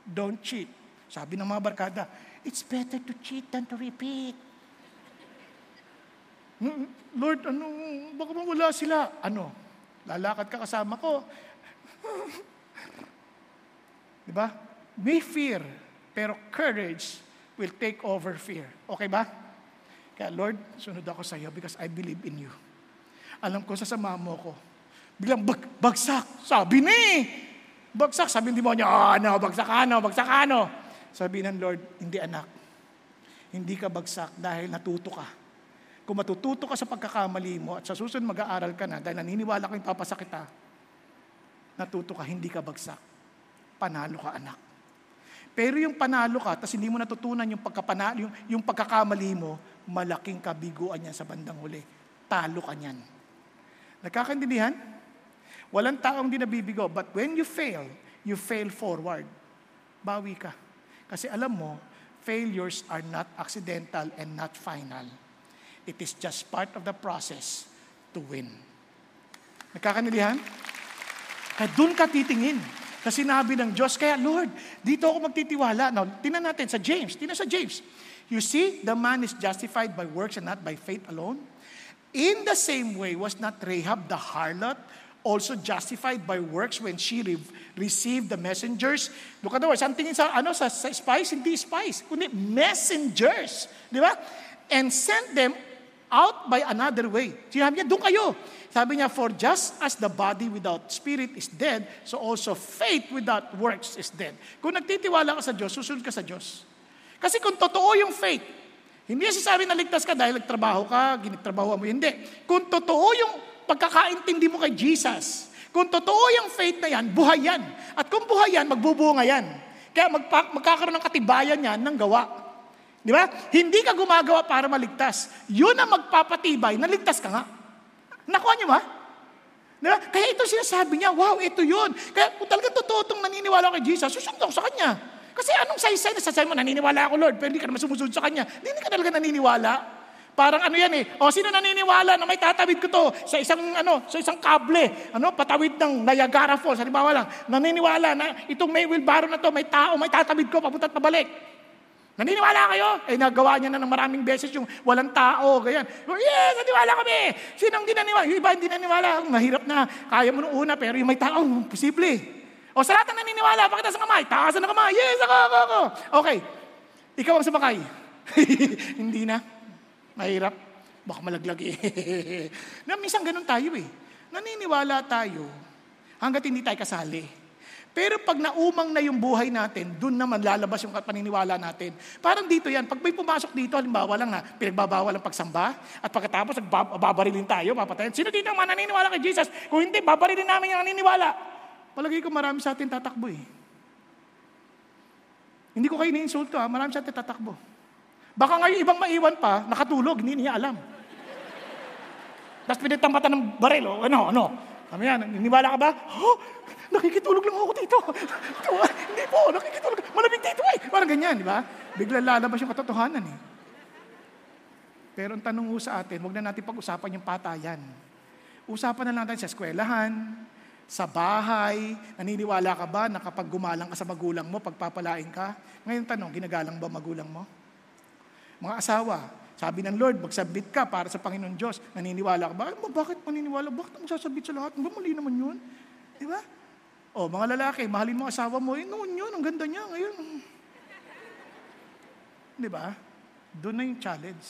don't cheat. Sabi ng mga barkada, it's better to cheat than to repeat. Lord, ano, baka mawala sila. Ano? Lalakad ka kasama ko. <laughs> Di ba? May fear, pero courage will take over fear. Okay ba? Kaya Lord, sunod ako sa iyo because I believe in you. Alam ko, sasama mo ko. Biglang bag, bagsak. Sabi ni. Bagsak. Sabi ng demonyo, oh, ano, bagsak ano, bagsak ano. Sabi ng Lord, hindi anak. Hindi ka bagsak dahil natuto ka kung matututo ka sa pagkakamali mo at sa susunod mag-aaral ka na dahil naniniwala ko yung papasakit ka, natuto ka, hindi ka bagsak. Panalo ka, anak. Pero yung panalo ka, tapos hindi mo natutunan yung, pagkapanalo, yung, yung pagkakamali mo, malaking kabiguan yan sa bandang huli. Talo ka niyan. Nagkakaintindihan? Walang taong di nabibigo. But when you fail, you fail forward. Bawi ka. Kasi alam mo, failures are not accidental and not final. It is just part of the process to win. Nagkakanilihan? Kaya doon ka titingin sa sinabi ng Diyos. Kaya, Lord, dito ako magtitiwala. Now, tinan natin sa James. Tinan sa James. You see, the man is justified by works and not by faith alone. In the same way, was not Rahab the harlot also justified by works when she re- received the messengers? Look at the words. Ang tingin sa, ano, sa, sa spies, hindi spies, kundi messengers. Di ba? And sent them out by another way. Sinabi niya, doon kayo. Sabi niya, for just as the body without spirit is dead, so also faith without works is dead. Kung nagtitiwala ka sa Diyos, susunod ka sa Diyos. Kasi kung totoo yung faith, hindi sasabi na ligtas ka dahil nagtrabaho ka, ginagtrabaho mo. Hindi. Kung totoo yung pagkakaintindi mo kay Jesus, kung totoo yung faith na yan, buhay yan. At kung buhay yan, magbubunga yan. Kaya magpa- magkakaroon ng katibayan yan ng gawa. Di ba? Hindi ka gumagawa para maligtas. Yun ang magpapatibay na ligtas ka nga. Nakuha niyo ba? Di ba? Kaya ito sinasabi niya, wow, ito yun. Kaya kung talaga totoo itong naniniwala kay Jesus, susunod sa Kanya. Kasi anong saysay na sasabi mo, naniniwala ako, Lord, pero hindi ka naman sumusunod sa Kanya. Hindi ka talaga naniniwala. Parang ano yan eh. O sino naniniwala na may tatawid ko to sa isang ano, sa isang kable, ano, patawid ng Niagara Falls, halimbawa lang, naniniwala na itong may wheelbarrow na to, may tao, may tatawid ko papunta at pabalik. Naniniwala kayo? Eh, nagawa niya na ng maraming beses yung walang tao, ganyan. Yes, naniniwala kami. Sinong di naniwala? Yung iba hindi naniwala. Mahirap na. Kaya mo nung una, pero yung may tao, posible. O sa lahat ng naniniwala, pakita sa kamay. Taas na kamay. Yes, ako, ako, ako. Okay. Ikaw ang sumakay. <laughs> hindi na. Mahirap. Baka malaglag eh. <laughs> na minsan ganun tayo eh. Naniniwala tayo hanggat hindi tayo kasali. Pero pag naumang na yung buhay natin, doon naman lalabas yung paniniwala natin. Parang dito yan, pag may pumasok dito, halimbawa lang na pinagbabawal ang pagsamba, at pagkatapos babarilin tayo, papatayin. Sino dito ang mananiniwala kay Jesus? Kung hindi, babarilin namin yung naniniwala. Palagi ko marami sa atin tatakbo eh. Hindi ko kayo ni-insulto ha, marami sa atin tatakbo. Baka ngayon ibang maiwan pa, nakatulog, hindi niya alam. Tapos pinagtambatan ng baril, o ano, ano. Kami yan, niniwala ka ba? <gasps> Oh, nakikitulog lang ako dito. hindi po, nakikitulog. Malamig dito eh. Parang ganyan, di ba? Bigla lalabas yung katotohanan eh. Pero ang tanong sa atin, huwag na natin pag-usapan yung patayan. Usapan na lang natin sa eskwelahan, sa bahay, naniniwala ka ba na kapag gumalang ka sa magulang mo, pagpapalain ka? Ngayon tanong, ginagalang ba magulang mo? Mga asawa, sabi ng Lord, magsabit ka para sa Panginoon Diyos. Naniniwala ka ba? Ay, bakit maniniwala? Bakit mo sasabit sa lahat? Ba, mali naman yun. Di ba? O, mga lalaki, mahalin mo asawa mo. Eh, noon yun, ang ganda niya. Ngayon. Di ba? Doon na yung challenge.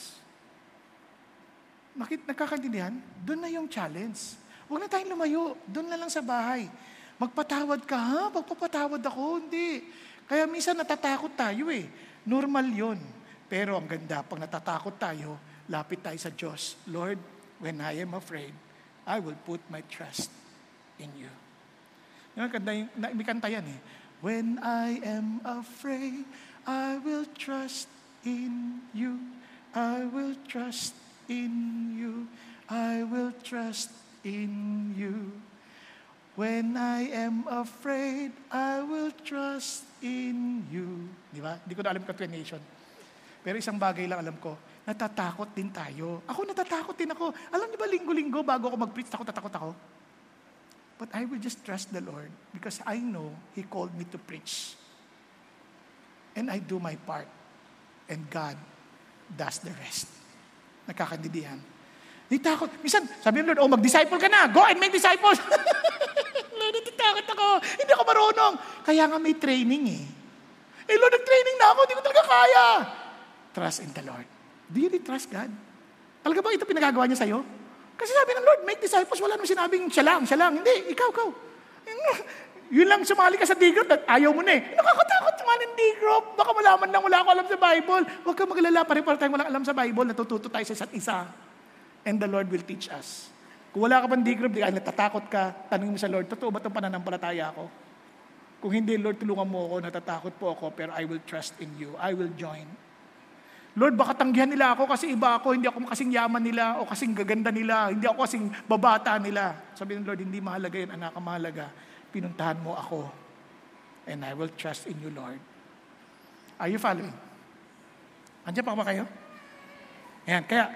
Nakit, nakakaintindihan? Doon na yung challenge. Huwag na tayong lumayo. Doon na lang sa bahay. Magpatawad ka, ha? Magpapatawad ako. Hindi. Kaya minsan natatakot tayo eh. Normal yon. Pero ang ganda, pag natatakot tayo, lapit tayo sa Diyos. Lord, when I am afraid, I will put my trust in you. Yung kanta, may kanta yan eh. When I am afraid, I will trust in you. I will trust in you. I will trust in you. When I am afraid, I will trust in you. Di ba? Hindi ko na alam continuation. Pero isang bagay lang alam ko, natatakot din tayo. Ako natatakot din ako. Alam niyo ba, linggo-linggo bago ako mag-preach, takot takot ako. But I will just trust the Lord because I know He called me to preach. And I do my part. And God does the rest. Nagkakandidihan. Hindi takot. Minsan, sabi ng Lord, oh, mag-disciple ka na. Go and make disciples. <laughs> Lord, natatakot ako. Hindi ako marunong. Kaya nga may training eh. Eh, Lord, nag-training na ako. Hindi ko talaga kaya. Trust in the Lord. Do you really trust God? Talaga ba ito pinagagawa niya sa'yo? Kasi sabi ng Lord, make disciples. Wala naman sinabing siya lang, siya lang. Hindi, ikaw, ikaw. <laughs> Yun lang sumali ka sa D-group at ayaw mo na eh. Nakakatakot sumali ng D-group. Baka malaman lang wala ako alam sa Bible. Huwag ka maglala, pare-pare tayong walang alam sa Bible. Natututo tayo sa isa't isa. And the Lord will teach us. Kung wala ka pang D-group, di ka natatakot ka, tanongin mo sa Lord, totoo ba itong pananampalataya ako? Kung hindi, Lord, tulungan mo ako, natatakot po ako, pero I will trust in you. I will join. Lord, baka tanggihan nila ako kasi iba ako, hindi ako kasing yaman nila o kasing gaganda nila, hindi ako kasing babata nila. Sabi ng Lord, hindi mahalaga yan, anak, mahalaga. Pinuntahan mo ako. And I will trust in you, Lord. Are you following? Andiyan pa ba kayo? Ayan, kaya,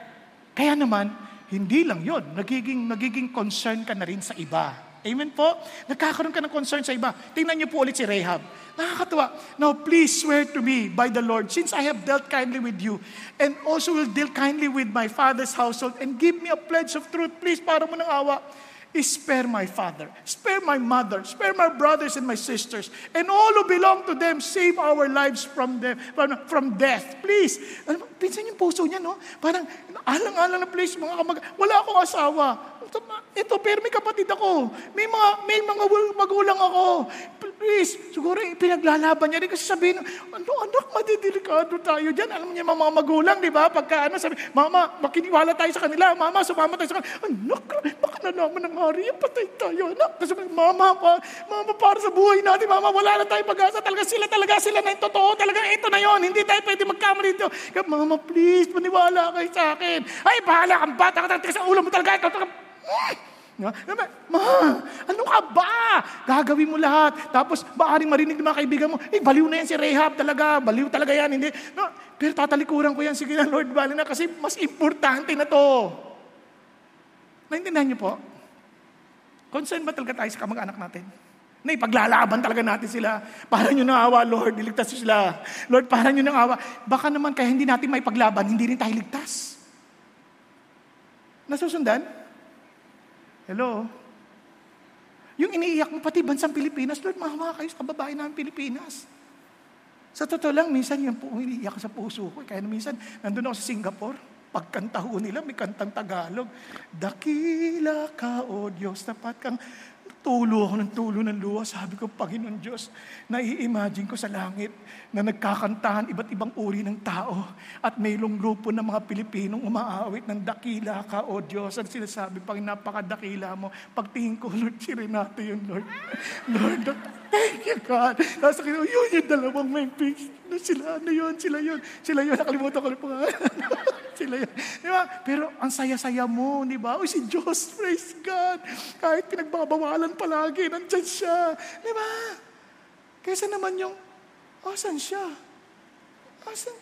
kaya naman, hindi lang yon nagiging, nagiging concern ka na rin sa iba. Amen po? Nagkakaroon ka ng concern sa iba. Tingnan niyo po ulit si Rahab. Nakakatuwa. Now, please swear to me by the Lord, since I have dealt kindly with you, and also will deal kindly with my father's household, and give me a pledge of truth, please, para mo ng awa spare my father, spare my mother, spare my brothers and my sisters, and all who belong to them, save our lives from them, from death. Please. Ano, pinsan yung puso niya, no? Parang, alang-alang na please, mga kamag... Wala akong asawa. Ito, pero may kapatid ako. May mga, may mga magulang ako. Please, siguro pinaglalaban niya rin kasi sabihin, ano anak, madidelikado tayo dyan. Alam niya mga magulang, di ba? Pagka ano, sabi, mama, makiniwala tayo sa kanila. Mama, sumama tayo sa kanila. Anak, baka nalaman ng hari, patay tayo. Anak, kasi mama, pa, mama, para sa buhay natin, mama, wala na tayo pag-asa. Talaga sila, talaga sila na yung totoo. Talaga ito na yon Hindi tayo pwede magkamali dito. Kaya, mama, please, maniwala kayo sa akin. Ay, bahala kang bata ka. Sa ulo mo talaga. Ito, No? Ma, ano ka ba? Gagawin mo lahat. Tapos, maaaring marinig ng mga kaibigan mo, eh, baliw na yan si Rahab talaga. Baliw talaga yan. Hindi. No, pero tatalikuran ko yan. Sige na, Lord, bali na. Kasi mas importante na to. Naintindihan niyo po? Concern ba talaga tayo sa kamag-anak natin? Na ipaglalaban talaga natin sila. Para nyo nang awa, Lord, iligtas sila. Lord, para nyo nang awa. Baka naman kaya hindi natin may paglaban, hindi rin tayo ligtas. Nasusundan? Hello? Yung iniiyak mo pati bansang Pilipinas, Lord, mahawa kayo sa kababayan namin Pilipinas. Sa totoo lang, minsan yan po iniiyak sa puso ko. Kaya minsan, nandun ako sa Singapore, pagkanta ho nila, may kantang Tagalog. Dakila ka, O Diyos, tapat kang Tulo ako ng tulo ng luha. Sabi ko, Panginoon Diyos, nai-imagine ko sa langit na nagkakantahan iba't ibang uri ng tao at mayroong grupo ng mga Pilipinong umaawit ng dakila ka, O Diyos. At sinasabi, pag napakadakila mo, pagtingin ko, Lord, si Renato yun, Lord. <laughs> Lord, thank you, God. Tapos yun yung dalawang may pigs. Sila, ano yun, sila yun. Sila yun, nakalimutan ko na pangalan. <laughs> sila yun. Di ba? Pero ang saya-saya mo, di ba? Uy, si Diyos, praise God. Kahit pinagbabawalan palagi, nandyan siya. Di ba? Kaysa naman yung, asan siya? Asan?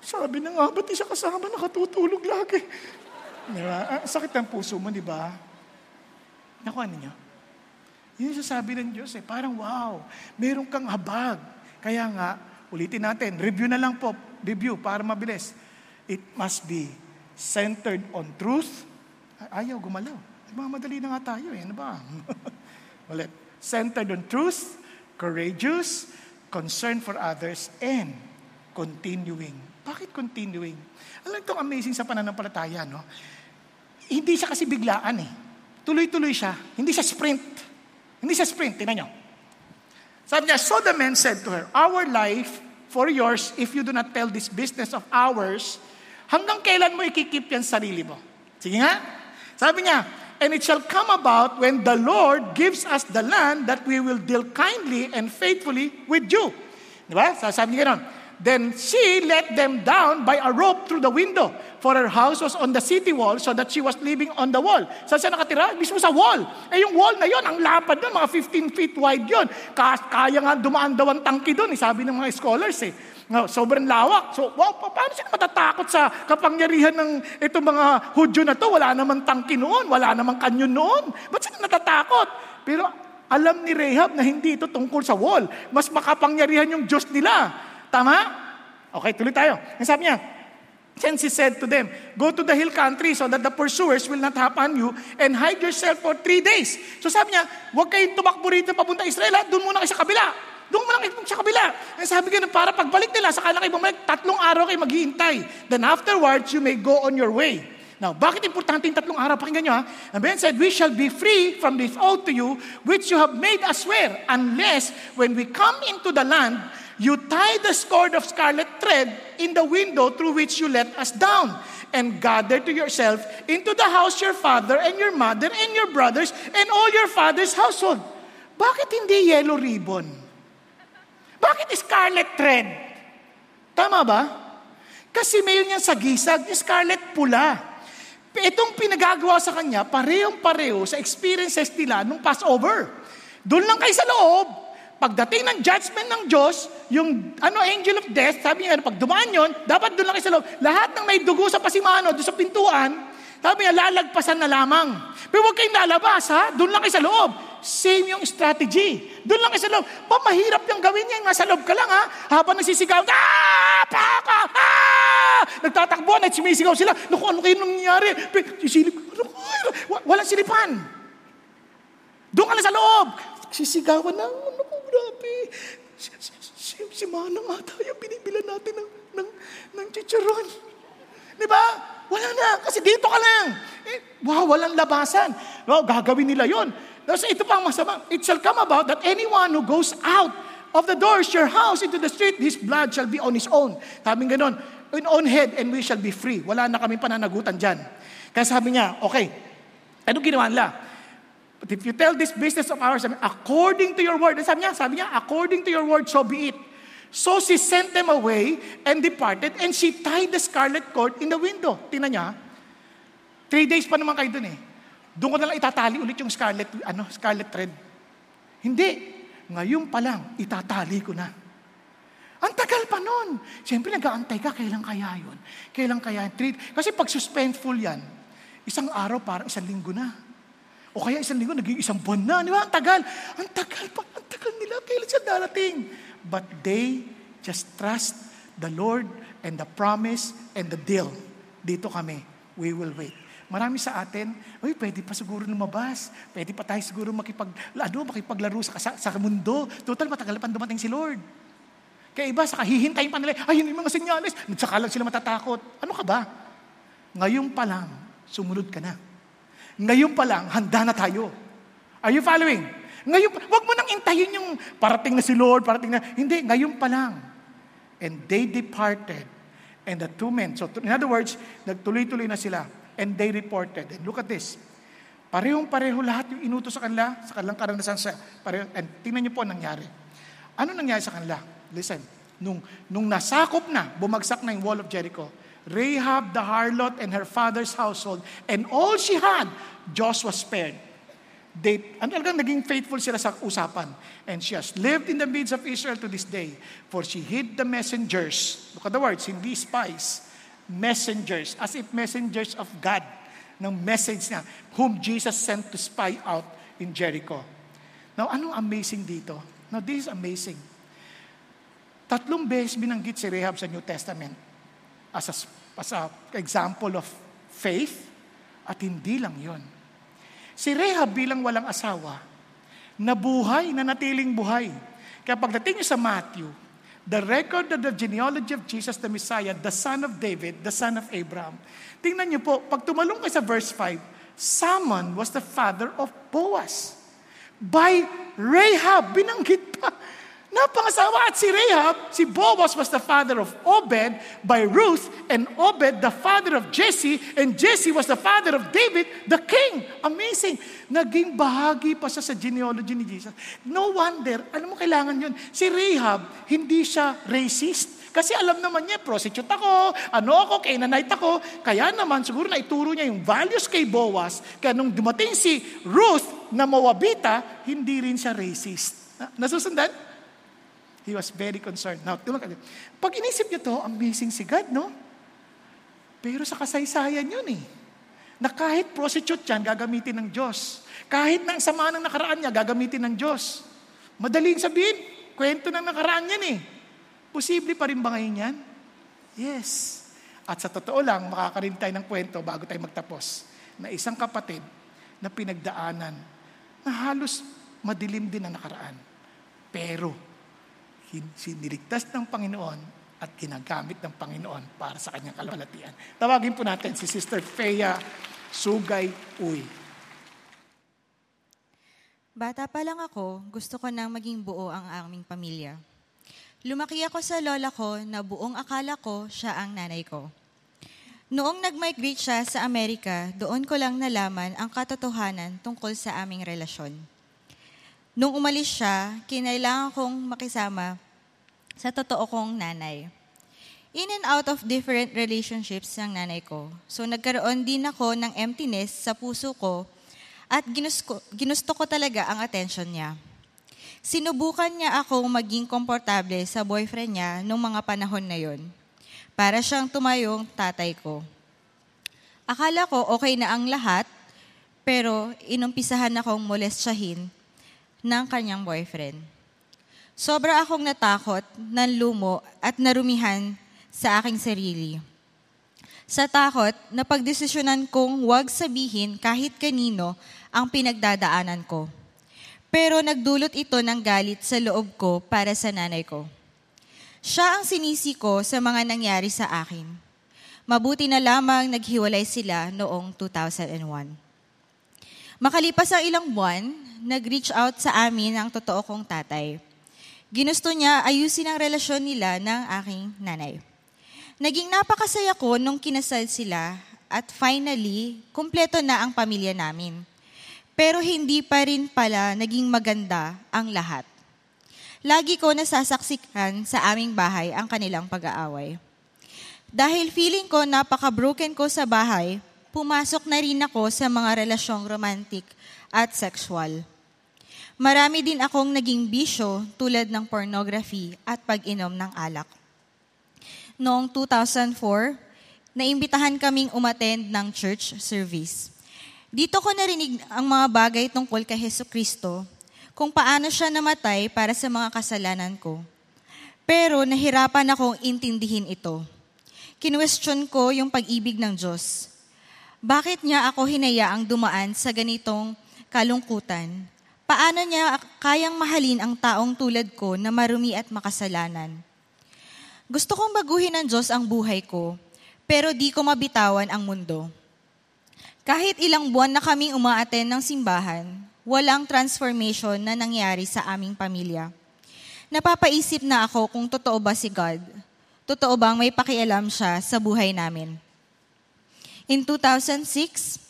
Sabi na nga, ba't di siya kasama, nakatutulog lagi? Di ba? Ah, sakit ng puso mo, di ba? Nakuha ninyo? Yun yung sasabi ng Diyos eh. Parang wow, meron kang habag. Kaya nga, ulitin natin, review na lang po, review para mabilis it must be centered on truth. Ayaw gumalaw. Nagmamadali na nga tayo eh. Ano ba? <laughs> Ulit. Centered on truth, courageous, concern for others, and continuing. Bakit continuing? Alam itong amazing sa pananampalataya, no? Hindi siya kasi biglaan eh. Tuloy-tuloy siya. Hindi siya sprint. Hindi siya sprint. Tingnan nyo. Sabi niya, so the man said to her, Our life for yours, if you do not tell this business of ours, Hanggang kailan mo ikikip yan sarili mo? Sige nga. Sabi niya, And it shall come about when the Lord gives us the land that we will deal kindly and faithfully with you. Di ba? Sabi niya gano'n. Then she let them down by a rope through the window, for her house was on the city wall, so that she was living on the wall. Saan siya nakatira? Mismo sa wall. Eh yung wall na yon, ang lapad doon, mga 15 feet wide yon. Kaya nga dumaan daw ang tangki doon, eh, sabi ng mga scholars eh. No, sobrang lawak. So, wow, paano sila matatakot sa kapangyarihan ng itong mga Hudyo na to? Wala namang tangki noon, wala namang kanyon noon. Ba't sila natatakot? Pero alam ni Rahab na hindi ito tungkol sa wall. Mas makapangyarihan yung Diyos nila. Tama? Okay, tuloy tayo. Ang sabi niya, Then he said to them, Go to the hill country so that the pursuers will not happen you and hide yourself for three days. So sabi niya, huwag kayong tumakbo rito papunta Israel, doon muna kayo sa kabila. Doon mo lang sa kabila. Ang sabi ko, para pagbalik nila, saka lang kayo bumalik, tatlong araw kayo maghihintay. Then afterwards, you may go on your way. Now, bakit importante yung tatlong araw? Pakinggan nyo ha. And Ben said, We shall be free from this oath to you, which you have made us swear, unless when we come into the land, you tie the cord of scarlet thread in the window through which you let us down, and gather to yourself into the house your father and your mother and your brothers and all your father's household. Bakit hindi yellow ribbon? Bakit scarlet thread? Tama ba? Kasi mayon yan sa gisag, scarlet pula. Itong pinagagawa sa kanya, parehong-pareho sa experiences nila nung Passover. Doon lang kayo sa loob. Pagdating ng judgment ng Diyos, yung ano, angel of death, sabi niya, pag dumaan yun, dapat doon lang sa loob. Lahat ng may dugo sa pasimano, doon sa pintuan, sabi niya, lalagpasan na lamang. Pero huwag kayong lalabas, ha? Doon lang kayo sa loob. Same yung strategy. Doon lang kayo sa loob. Pa, mahirap yung gawin yan. Nasa loob ka lang, ha? Habang nagsisigaw, ah! Paka! Ah! Nagtatakbo, at sumisigaw sila. Naku, ano kayo nangyayari? Sisilip, ano Walang silipan. Doon ka lang sa loob. Sisigawan na, grabe. Si, si, si, Manang ata yung binibilan natin ng, ng, ng chicharon. Di ba? Wala na, kasi dito ka lang. Eh, wow, walang labasan. Wow, gagawin nila yon. Tapos ito pa ang masama. It shall come about that anyone who goes out of the doors, your house, into the street, his blood shall be on his own. Sabi ganon, in own head and we shall be free. Wala na kami pananagutan dyan. Kaya sabi niya, okay, ano ginawa nila? But if you tell this business of ours, according to your word, sabi niya, sabi niya, according to your word, so be it. So she sent them away and departed and she tied the scarlet cord in the window. Tingnan niya. Three days pa naman kayo dun eh. Doon ko na lang itatali ulit yung scarlet, ano, scarlet thread. Hindi. Ngayon pa lang, itatali ko na. Ang tagal pa nun. Siyempre, nag-aantay ka, kailan kaya yun? Kailan kaya yun? Kasi pag suspenseful yan, isang araw parang isang linggo na. O kaya isang linggo, naging isang buwan na. Di ba? Ang tagal. Ang tagal pa. Ang tagal nila. Kailan siya darating? But they just trust the Lord and the promise and the deal. Dito kami. We will wait. Marami sa atin, uy, pwede pa siguro lumabas. Pwede pa tayo siguro makipag, ano, makipaglaro sa, sa, sa mundo. Total, matagal pa dumating si Lord. Kaya iba, sa hihintayin pa nila, ay, yun yung mga senyales. Saka lang sila matatakot. Ano ka ba? Ngayon pa lang, sumunod ka na. Ngayon pa lang, handa na tayo. Are you following? Ngayon wag mo nang intayin yung parating na si Lord, parating na, hindi, ngayon pa lang. And they departed. And the two men, so in other words, nagtuloy-tuloy na sila. And they reported. And look at this. Parehong-pareho lahat yung inuto sa kanila, sa kanilang karanasan sa, pareho, and tingnan niyo po ang nangyari. Ano nangyari sa kanila? Listen, nung, nung nasakop na, bumagsak na yung wall of Jericho, Rahab the harlot and her father's household, and all she had, Joshua spared. They, ano talagang naging faithful sila sa usapan. And she has lived in the midst of Israel to this day. For she hid the messengers. Look at the words, hindi spies. Messengers. As if messengers of God. Ng message niya. Whom Jesus sent to spy out in Jericho. Now, anong amazing dito? Now, this is amazing. Tatlong beses binanggit si Rahab sa New Testament as a as a example of faith at hindi lang yon. Si Rehab bilang walang asawa, nabuhay, na natiling buhay. Kaya pagdating niyo sa Matthew, the record of the genealogy of Jesus the Messiah, the son of David, the son of Abraham. Tingnan niyo po, pag tumalong kayo sa verse 5, Salmon was the father of Boaz. By Rahab, binanggit pa. Napangasawa at si Rahab, si Boaz was the father of Obed by Ruth, and Obed the father of Jesse, and Jesse was the father of David, the king. Amazing. Naging bahagi pa siya sa genealogy ni Jesus. No wonder, alam mo kailangan yun. Si Rahab, hindi siya racist. Kasi alam naman niya, prostitute ako, ano ako, Canaanite ako. Kaya naman, siguro na ituro niya yung values kay Boaz. Kaya nung dumating si Ruth na Moabita, hindi rin siya racist. Nasusundan? He was very concerned. Now, tulong ka Pag inisip niyo to, amazing si God, no? Pero sa kasaysayan yun eh. Na kahit prostitute yan, gagamitin ng Diyos. Kahit na ang sama ng nakaraan niya, gagamitin ng Diyos. Madaling sabihin, kwento ng nakaraan yan eh. Posible pa rin ba ngayon yan? Yes. At sa totoo lang, makakarin tayo ng kwento bago tayo magtapos, na isang kapatid na pinagdaanan na halos madilim din ang nakaraan. Pero siniligtas ng Panginoon at ginagamit ng Panginoon para sa kanyang kalwalatian. Tawagin po natin si Sister Feya Sugay Uy. Bata pa lang ako, gusto ko nang maging buo ang aming pamilya. Lumaki ako sa lola ko na buong akala ko siya ang nanay ko. Noong nag-migrate siya sa Amerika, doon ko lang nalaman ang katotohanan tungkol sa aming relasyon. Nung umalis siya, kinailangan kong makisama sa totoo kong nanay. In and out of different relationships ng nanay ko. So nagkaroon din ako ng emptiness sa puso ko at ginusto, ginusto ko talaga ang attention niya. Sinubukan niya ako maging komportable sa boyfriend niya noong mga panahon na yon. Para siyang tumayong tatay ko. Akala ko okay na ang lahat, pero inumpisahan akong molestyahin ng kanyang boyfriend. Sobra akong natakot, nanlumo at narumihan sa aking sarili. Sa takot, napagdesisyonan kong huwag sabihin kahit kanino ang pinagdadaanan ko. Pero nagdulot ito ng galit sa loob ko para sa nanay ko. Siya ang sinisi ko sa mga nangyari sa akin. Mabuti na lamang naghiwalay sila noong 2001. Makalipas ang ilang buwan, nag-reach out sa amin ang totoo kong tatay. Ginusto niya ayusin ang relasyon nila ng aking nanay. Naging napakasaya ko nung kinasal sila at finally, kumpleto na ang pamilya namin. Pero hindi pa rin pala naging maganda ang lahat. Lagi ko nasasaksikan sa aming bahay ang kanilang pag-aaway. Dahil feeling ko napaka-broken ko sa bahay, pumasok na rin ako sa mga relasyong romantic at sexual. Marami din akong naging bisyo tulad ng pornography at pag-inom ng alak. Noong 2004, naimbitahan kaming umattend ng church service. Dito ko narinig ang mga bagay tungkol kay Heso Kristo, kung paano siya namatay para sa mga kasalanan ko. Pero nahirapan akong intindihin ito. Kinwestiyon ko yung pag-ibig ng Diyos. Bakit niya ako hinayaang dumaan sa ganitong kalungkutan? Paano niya kayang mahalin ang taong tulad ko na marumi at makasalanan? Gusto kong baguhin ng Diyos ang buhay ko, pero di ko mabitawan ang mundo. Kahit ilang buwan na kaming umaaten ng simbahan, walang transformation na nangyari sa aming pamilya. Napapaisip na ako kung totoo ba si God. Totoo bang may pakialam siya sa buhay namin. In 2006,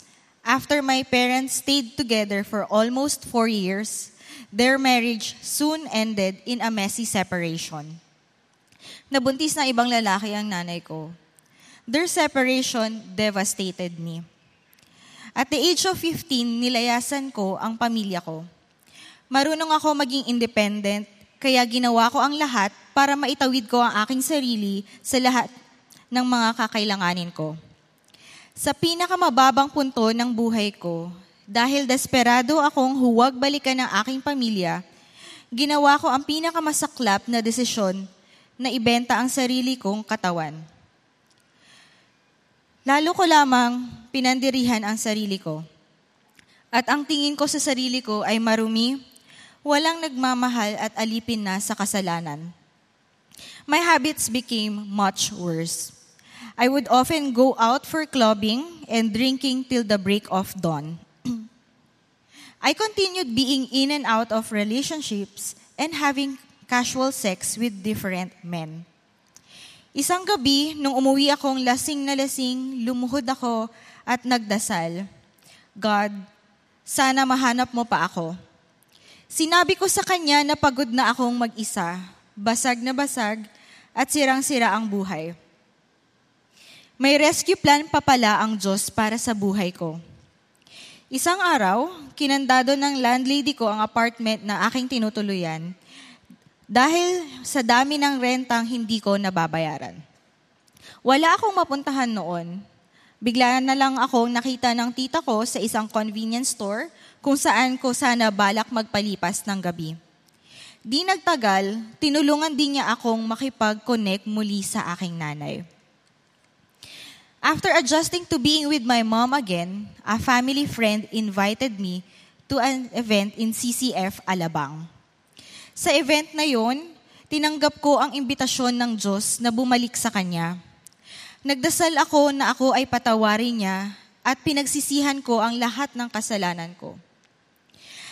after my parents stayed together for almost four years, their marriage soon ended in a messy separation. Nabuntis ng ibang lalaki ang nanay ko. Their separation devastated me. At the age of 15, nilayasan ko ang pamilya ko. Marunong ako maging independent, kaya ginawa ko ang lahat para maitawid ko ang aking sarili sa lahat ng mga kakailanganin ko. Sa pinakamababang punto ng buhay ko, dahil desperado akong huwag balikan ng aking pamilya, ginawa ko ang pinakamasaklap na desisyon na ibenta ang sarili kong katawan. Lalo ko lamang pinandirihan ang sarili ko. At ang tingin ko sa sarili ko ay marumi, walang nagmamahal at alipin na sa kasalanan. My habits became much worse. I would often go out for clubbing and drinking till the break of dawn. <clears throat> I continued being in and out of relationships and having casual sex with different men. Isang gabi, nung umuwi akong lasing na lasing, lumuhod ako at nagdasal, God, sana mahanap mo pa ako. Sinabi ko sa kanya na pagod na akong mag-isa, basag na basag, at sirang-sira ang buhay. May rescue plan pa pala ang Diyos para sa buhay ko. Isang araw, kinandado ng landlady ko ang apartment na aking tinutuluyan dahil sa dami ng rentang hindi ko nababayaran. Wala akong mapuntahan noon. Bigla na lang akong nakita ng tita ko sa isang convenience store kung saan ko sana balak magpalipas ng gabi. Di nagtagal, tinulungan din niya akong makipag-connect muli sa aking nanay. After adjusting to being with my mom again, a family friend invited me to an event in CCF Alabang. Sa event na yon, tinanggap ko ang imbitasyon ng Diyos na bumalik sa Kanya. Nagdasal ako na ako ay patawarin niya at pinagsisihan ko ang lahat ng kasalanan ko.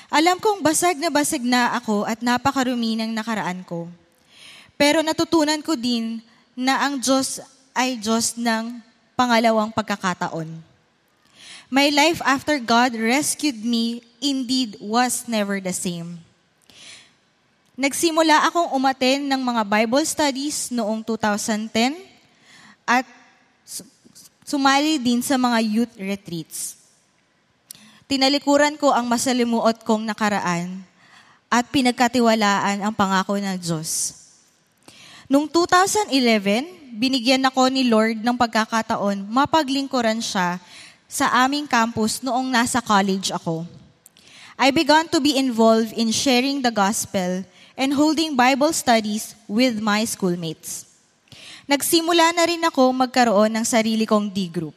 Alam kong basag na basag na ako at napakarumi ng nakaraan ko. Pero natutunan ko din na ang Diyos ay Diyos ng pangalawang pagkakataon. My life after God rescued me indeed was never the same. Nagsimula akong umaten ng mga Bible studies noong 2010 at sumali din sa mga youth retreats. Tinalikuran ko ang masalimuot kong nakaraan at pinagkatiwalaan ang pangako ng Diyos. Noong 2011, binigyan ako ni Lord ng pagkakataon mapaglingkuran siya sa aming campus noong nasa college ako. I began to be involved in sharing the gospel and holding Bible studies with my schoolmates. Nagsimula na rin ako magkaroon ng sarili kong D-group.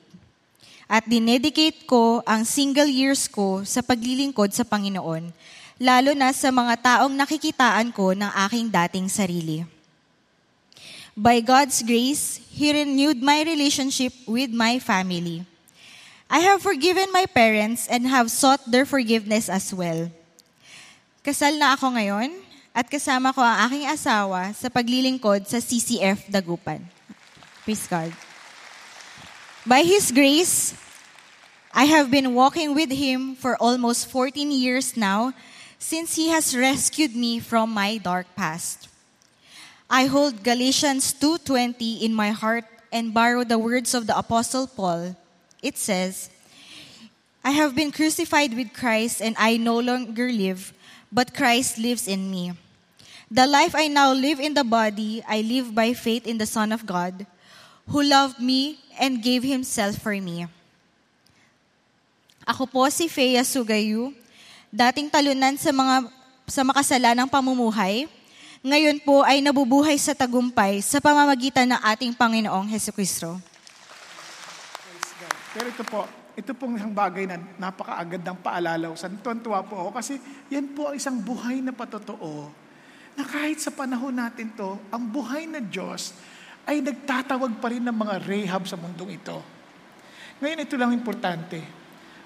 At dinedicate ko ang single years ko sa paglilingkod sa Panginoon, lalo na sa mga taong nakikitaan ko ng aking dating sarili. By God's grace, He renewed my relationship with my family. I have forgiven my parents and have sought their forgiveness as well. Kasal na ako ngayon at kasama ko ang aking asawa sa paglilingkod sa CCF Dagupan. Praise God. By His grace, I have been walking with Him for almost 14 years now since He has rescued me from my dark past. I hold Galatians 2:20 in my heart and borrow the words of the apostle Paul. It says, I have been crucified with Christ, and I no longer live, but Christ lives in me. The life I now live in the body, I live by faith in the Son of God, who loved me and gave himself for me. Ako po si Fea Sugayu, dating talunan sa mga sa makasalanang pamumuhay, ngayon po ay nabubuhay sa tagumpay sa pamamagitan ng ating Panginoong Heso Kristo. Pero ito po, ito pong isang bagay na napakaagad ng paalala. Sa tuwan-tuwa po ako kasi yan po ang isang buhay na patotoo na kahit sa panahon natin to, ang buhay na Diyos ay nagtatawag pa rin ng mga rehab sa mundong ito. Ngayon, ito lang importante.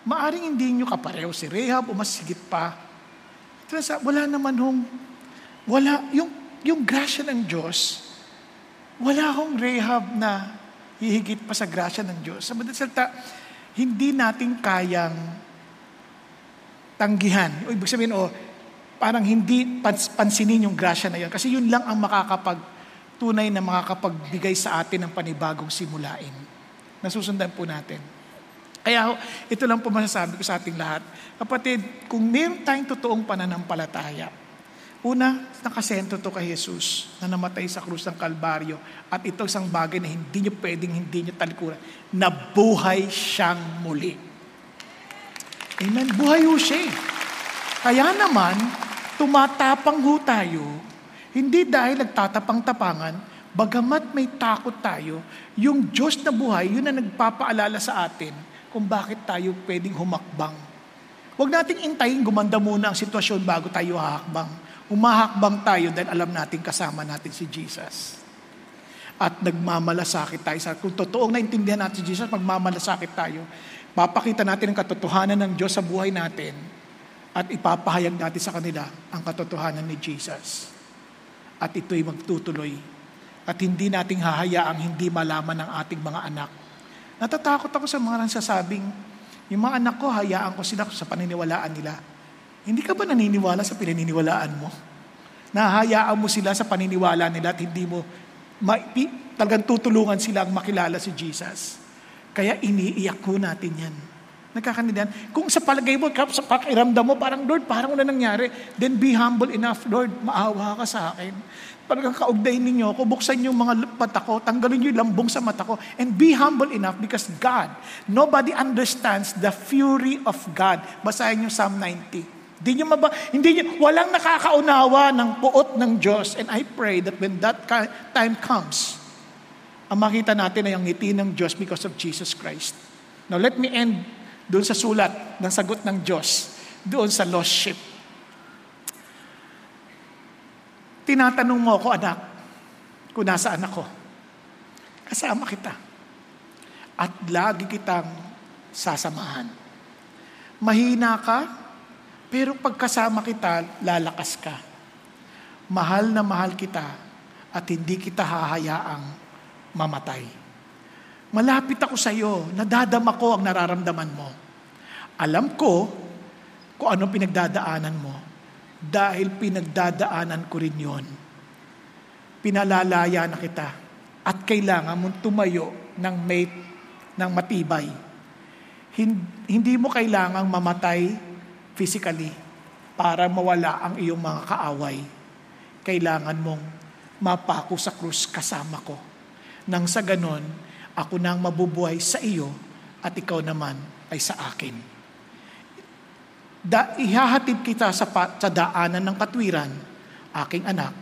Maaring hindi nyo kapareho si Rehab o mas sigit pa. Ito sa, wala naman hong, wala, yung, yung grasya ng Diyos, wala hong Rehab na hihigit pa sa grasya ng Diyos. Sa madalas salita, hindi natin kayang tanggihan. O ibig sabihin, o, parang hindi pans- pansinin yung grasya na yun. Kasi yun lang ang makakapag, tunay na makakapagbigay sa atin ng panibagong simulain. Nasusundan po natin. Kaya ito lang po masasabi ko sa ating lahat. Kapatid, kung meron tayong totoong pananampalataya, Una, nakasento to kay Jesus na namatay sa krus ng Kalbaryo. At ito isang bagay na hindi nyo pwedeng hindi nyo talikuran. Nabuhay siyang muli. Amen? Buhay ho siya. eh. Kaya naman, tumatapang ho tayo, hindi dahil nagtatapang-tapangan, bagamat may takot tayo, yung Diyos na buhay, yun na nagpapaalala sa atin kung bakit tayo pwedeng humakbang. Huwag nating intayin gumanda muna ang sitwasyon bago tayo hahakbang Umahakbang tayo dahil alam natin kasama natin si Jesus. At nagmamalasakit tayo. Sa, kung totoong naintindihan natin si Jesus, magmamalasakit tayo. Papakita natin ang katotohanan ng Diyos sa buhay natin at ipapahayag natin sa kanila ang katotohanan ni Jesus. At ito'y magtutuloy. At hindi nating hahayaang hindi malaman ng ating mga anak. Natatakot ako sa mga nagsasabing, yung mga anak ko, hayaan ko sila sa paniniwalaan nila. Hindi ka ba naniniwala sa pinaniniwalaan mo? Nahahayaan mo sila sa paniniwala nila at hindi mo ma- talagang tutulungan silang makilala si Jesus. Kaya iniiyak ko natin yan. Nagkakandidan. Kung sa palagay mo, sa pakiramdam mo, parang, Lord, parang wala nangyari, then be humble enough, Lord, maawa ka sa akin. Parang kaugday ninyo ako, buksan yung mga mata ko, tanggalin yung lambong sa mata ko, and be humble enough because God, nobody understands the fury of God. Basahin yung Psalm 90. Hindi nyo maba, hindi nyo, walang nakakaunawa ng puot ng Diyos. And I pray that when that time comes, ang makita natin ay ang ngiti ng Diyos because of Jesus Christ. Now let me end doon sa sulat ng sagot ng Diyos, doon sa lost sheep. Tinatanong mo ako, anak, kung nasaan ako. Kasama kita. At lagi kitang sasamahan. Mahina ka, pero pagkasama kita, lalakas ka. Mahal na mahal kita at hindi kita hahayaang mamatay. Malapit ako sa iyo, nadadama ko ang nararamdaman mo. Alam ko kung anong pinagdadaanan mo dahil pinagdadaanan ko rin yon. Pinalalaya na kita at kailangan mong tumayo ng mate ng matibay. Hindi mo kailangang mamatay physically para mawala ang iyong mga kaaway. Kailangan mong mapako sa krus kasama ko. Nang sa ganon, ako nang mabubuhay sa iyo at ikaw naman ay sa akin. Da, ihahatid kita sa, pa, sa daanan ng katwiran, aking anak.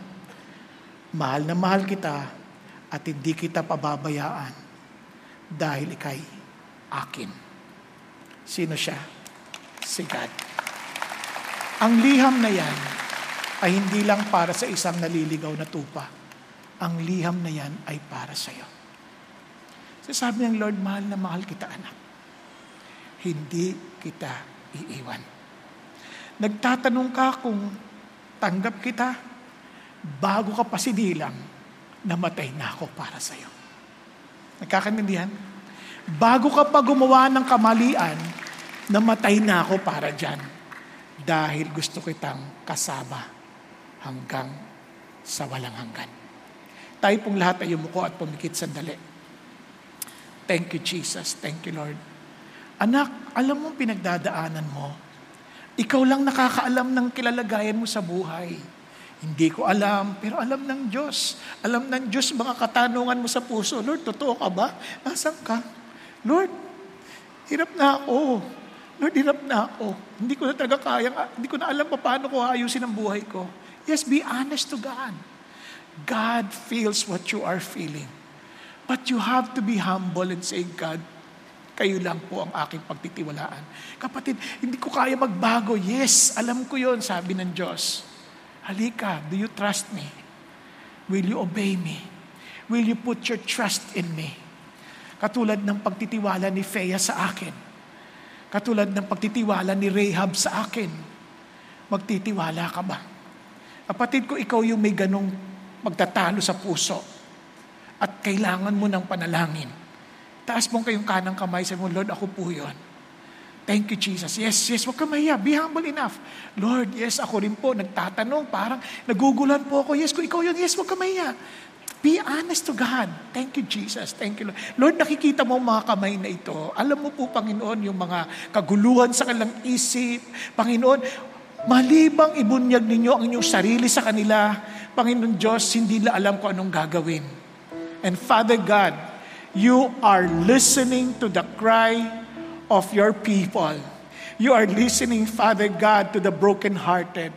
Mahal na mahal kita at hindi kita pababayaan dahil ikay akin. Sino siya? Si God. Ang liham na yan ay hindi lang para sa isang naliligaw na tupa. Ang liham na yan ay para sa iyo. So sabi ng Lord, mahal na mahal kita anak. Hindi kita iiwan. Nagtatanong ka kung tanggap kita, bago ka pa sinilang, namatay na ako para sa iyo. Nagkakanindihan? Bago ka pa gumawa ng kamalian, namatay na ako para dyan dahil gusto kitang kasama hanggang sa walang hanggan. Tayo pong lahat ay umuko at pumikit sandali. Thank you, Jesus. Thank you, Lord. Anak, alam mo pinagdadaanan mo. Ikaw lang nakakaalam ng kilalagayan mo sa buhay. Hindi ko alam, pero alam ng Diyos. Alam ng Diyos mga katanungan mo sa puso. Lord, totoo ka ba? Nasaan ka? Lord, hirap na ako. Lord, hirap na ako. Hindi ko na talaga kaya, hindi ko na alam pa paano ko ayusin ang buhay ko. Yes, be honest to God. God feels what you are feeling. But you have to be humble and say, God, kayo lang po ang aking pagtitiwalaan. Kapatid, hindi ko kaya magbago. Yes, alam ko yon sabi ng Diyos. Halika, do you trust me? Will you obey me? Will you put your trust in me? Katulad ng pagtitiwala ni Fea sa akin. Katulad ng pagtitiwala ni Rahab sa akin. Magtitiwala ka ba? Kapatid ko, ikaw yung may ganong magtatalo sa puso at kailangan mo ng panalangin Taas mong kayong kanang kamay sa mo, Lord, ako po yun. Thank you, Jesus. Yes, yes, wag ka mahiya. Be humble enough. Lord, yes, ako rin po, nagtatanong, parang nagugulan po ako. Yes, kung ikaw yun, yes, wag ka mahiya. Be honest to God. Thank you, Jesus. Thank you, Lord. Lord, nakikita mo mga kamay na ito. Alam mo po, Panginoon, yung mga kaguluhan sa kanilang isip. Panginoon, malibang ibunyag ninyo ang inyong sarili sa kanila. Panginoon Diyos, hindi nila alam kung anong gagawin. And Father God, You are listening to the cry of your people. You are listening, Father God, to the brokenhearted.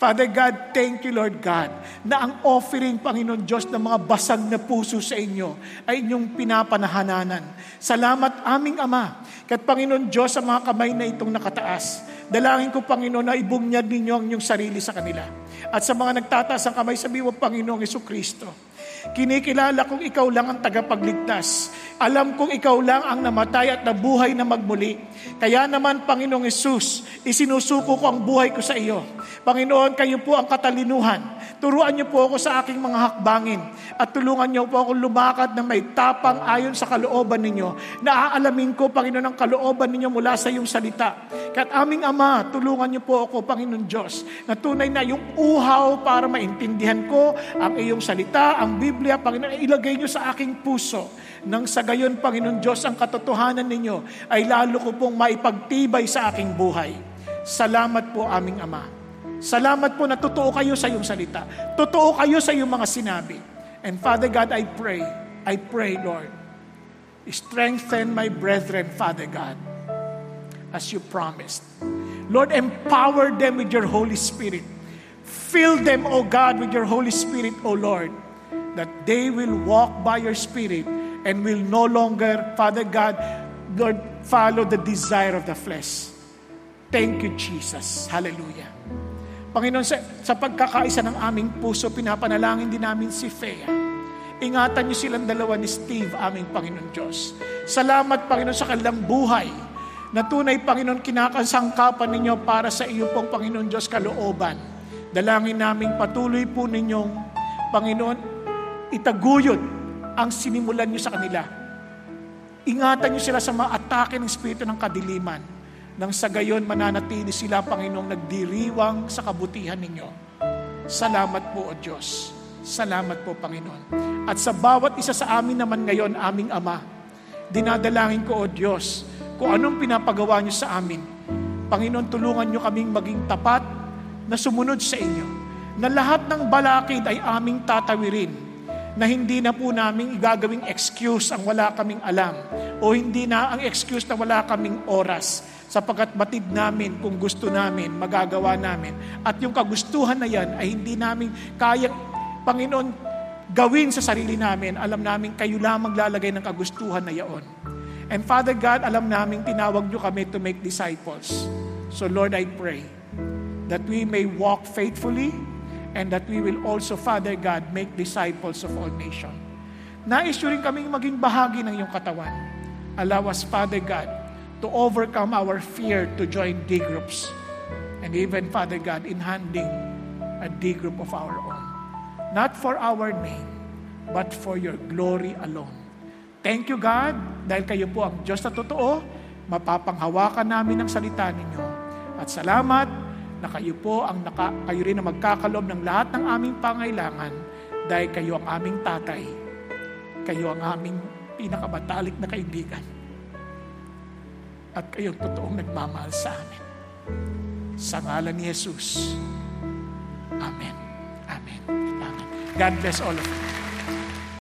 Father God, thank you, Lord God, na ang offering, Panginoon Diyos, ng mga basag na puso sa inyo ay inyong pinapanahananan. Salamat, aming Ama. Kat Panginoon Diyos, sa mga kamay na itong nakataas, dalangin ko, Panginoon, na ibunyad ninyo ang inyong sarili sa kanila. At sa mga nagtataas ang kamay, sabi mo, Panginoong Yesu Kristo, Kinikilala kong ikaw lang ang tagapagligtas. Alam kong ikaw lang ang namatay at nabuhay na magmuli. Kaya naman, Panginoong Yesus, isinusuko ko ang buhay ko sa iyo. Panginoon, kayo po ang katalinuhan. Turuan niyo po ako sa aking mga hakbangin at tulungan niyo po ako lumakad ng may tapang ayon sa kalooban ninyo. Naaalamin ko, Panginoon, ang kalooban ninyo mula sa iyong salita. Kat aming Ama, tulungan niyo po ako, Panginoon Diyos, na tunay na yung uhaw para maintindihan ko ang iyong salita, ang Biblia, Panginoon, ilagay niyo sa aking puso. Nang sa gayon, Panginoon Diyos, ang katotohanan ninyo ay lalo ko pong maipagtibay sa aking buhay. Salamat po aming Ama. Salamat po na totoo kayo sa iyong salita. Totoo kayo sa iyong mga sinabi. And Father God, I pray, I pray, Lord, strengthen my brethren, Father God, as you promised. Lord, empower them with your Holy Spirit. Fill them, O God, with your Holy Spirit, O Lord, that they will walk by your Spirit and will no longer, Father God, Lord, follow the desire of the flesh. Thank you, Jesus. Hallelujah. Panginoon, sa, sa pagkakaisa ng aming puso, pinapanalangin din namin si Fea. Ingatan niyo silang dalawa ni Steve, aming Panginoon Diyos. Salamat, Panginoon, sa kanilang buhay na tunay, Panginoon, kinakasangkapan ninyo para sa iyo pong, Panginoon Diyos, kalooban. Dalangin namin patuloy po ninyong, Panginoon, itaguyod ang sinimulan niyo sa kanila. Ingatan niyo sila sa mga atake ng Espiritu ng kadiliman nang sa gayon mananatili sila, Panginoong, nagdiriwang sa kabutihan ninyo. Salamat po, O Diyos. Salamat po, Panginoon. At sa bawat isa sa amin naman ngayon, aming Ama, dinadalangin ko, O Diyos, kung anong pinapagawa niyo sa amin. Panginoon, tulungan niyo kaming maging tapat na sumunod sa inyo. Na lahat ng balakid ay aming tatawirin na hindi na po namin igagawing excuse ang wala kaming alam o hindi na ang excuse na wala kaming oras sapagkat batid namin kung gusto namin, magagawa namin. At yung kagustuhan na yan ay hindi namin kayang, Panginoon, gawin sa sarili namin. Alam namin kayo lamang lalagay ng kagustuhan na yaon. And Father God, alam namin tinawag nyo kami to make disciples. So Lord, I pray that we may walk faithfully and that we will also, Father God, make disciples of all nations. Nais nyo rin kaming maging bahagi ng iyong katawan. Allow us, Father God, to overcome our fear to join D groups. And even, Father God, in handing a D group of our own. Not for our name, but for your glory alone. Thank you, God, dahil kayo po ang Diyos na totoo, mapapanghawakan namin ang salita ninyo. At salamat na kayo po ang naka, kayo rin na magkakalob ng lahat ng aming pangailangan dahil kayo ang aming tatay. Kayo ang aming pinakabatalik na kaibigan. at kayong totoong nagmamahal sa amin. Sa ngalan ni Jesus. Amen. Amen. Amen. God bless all of you.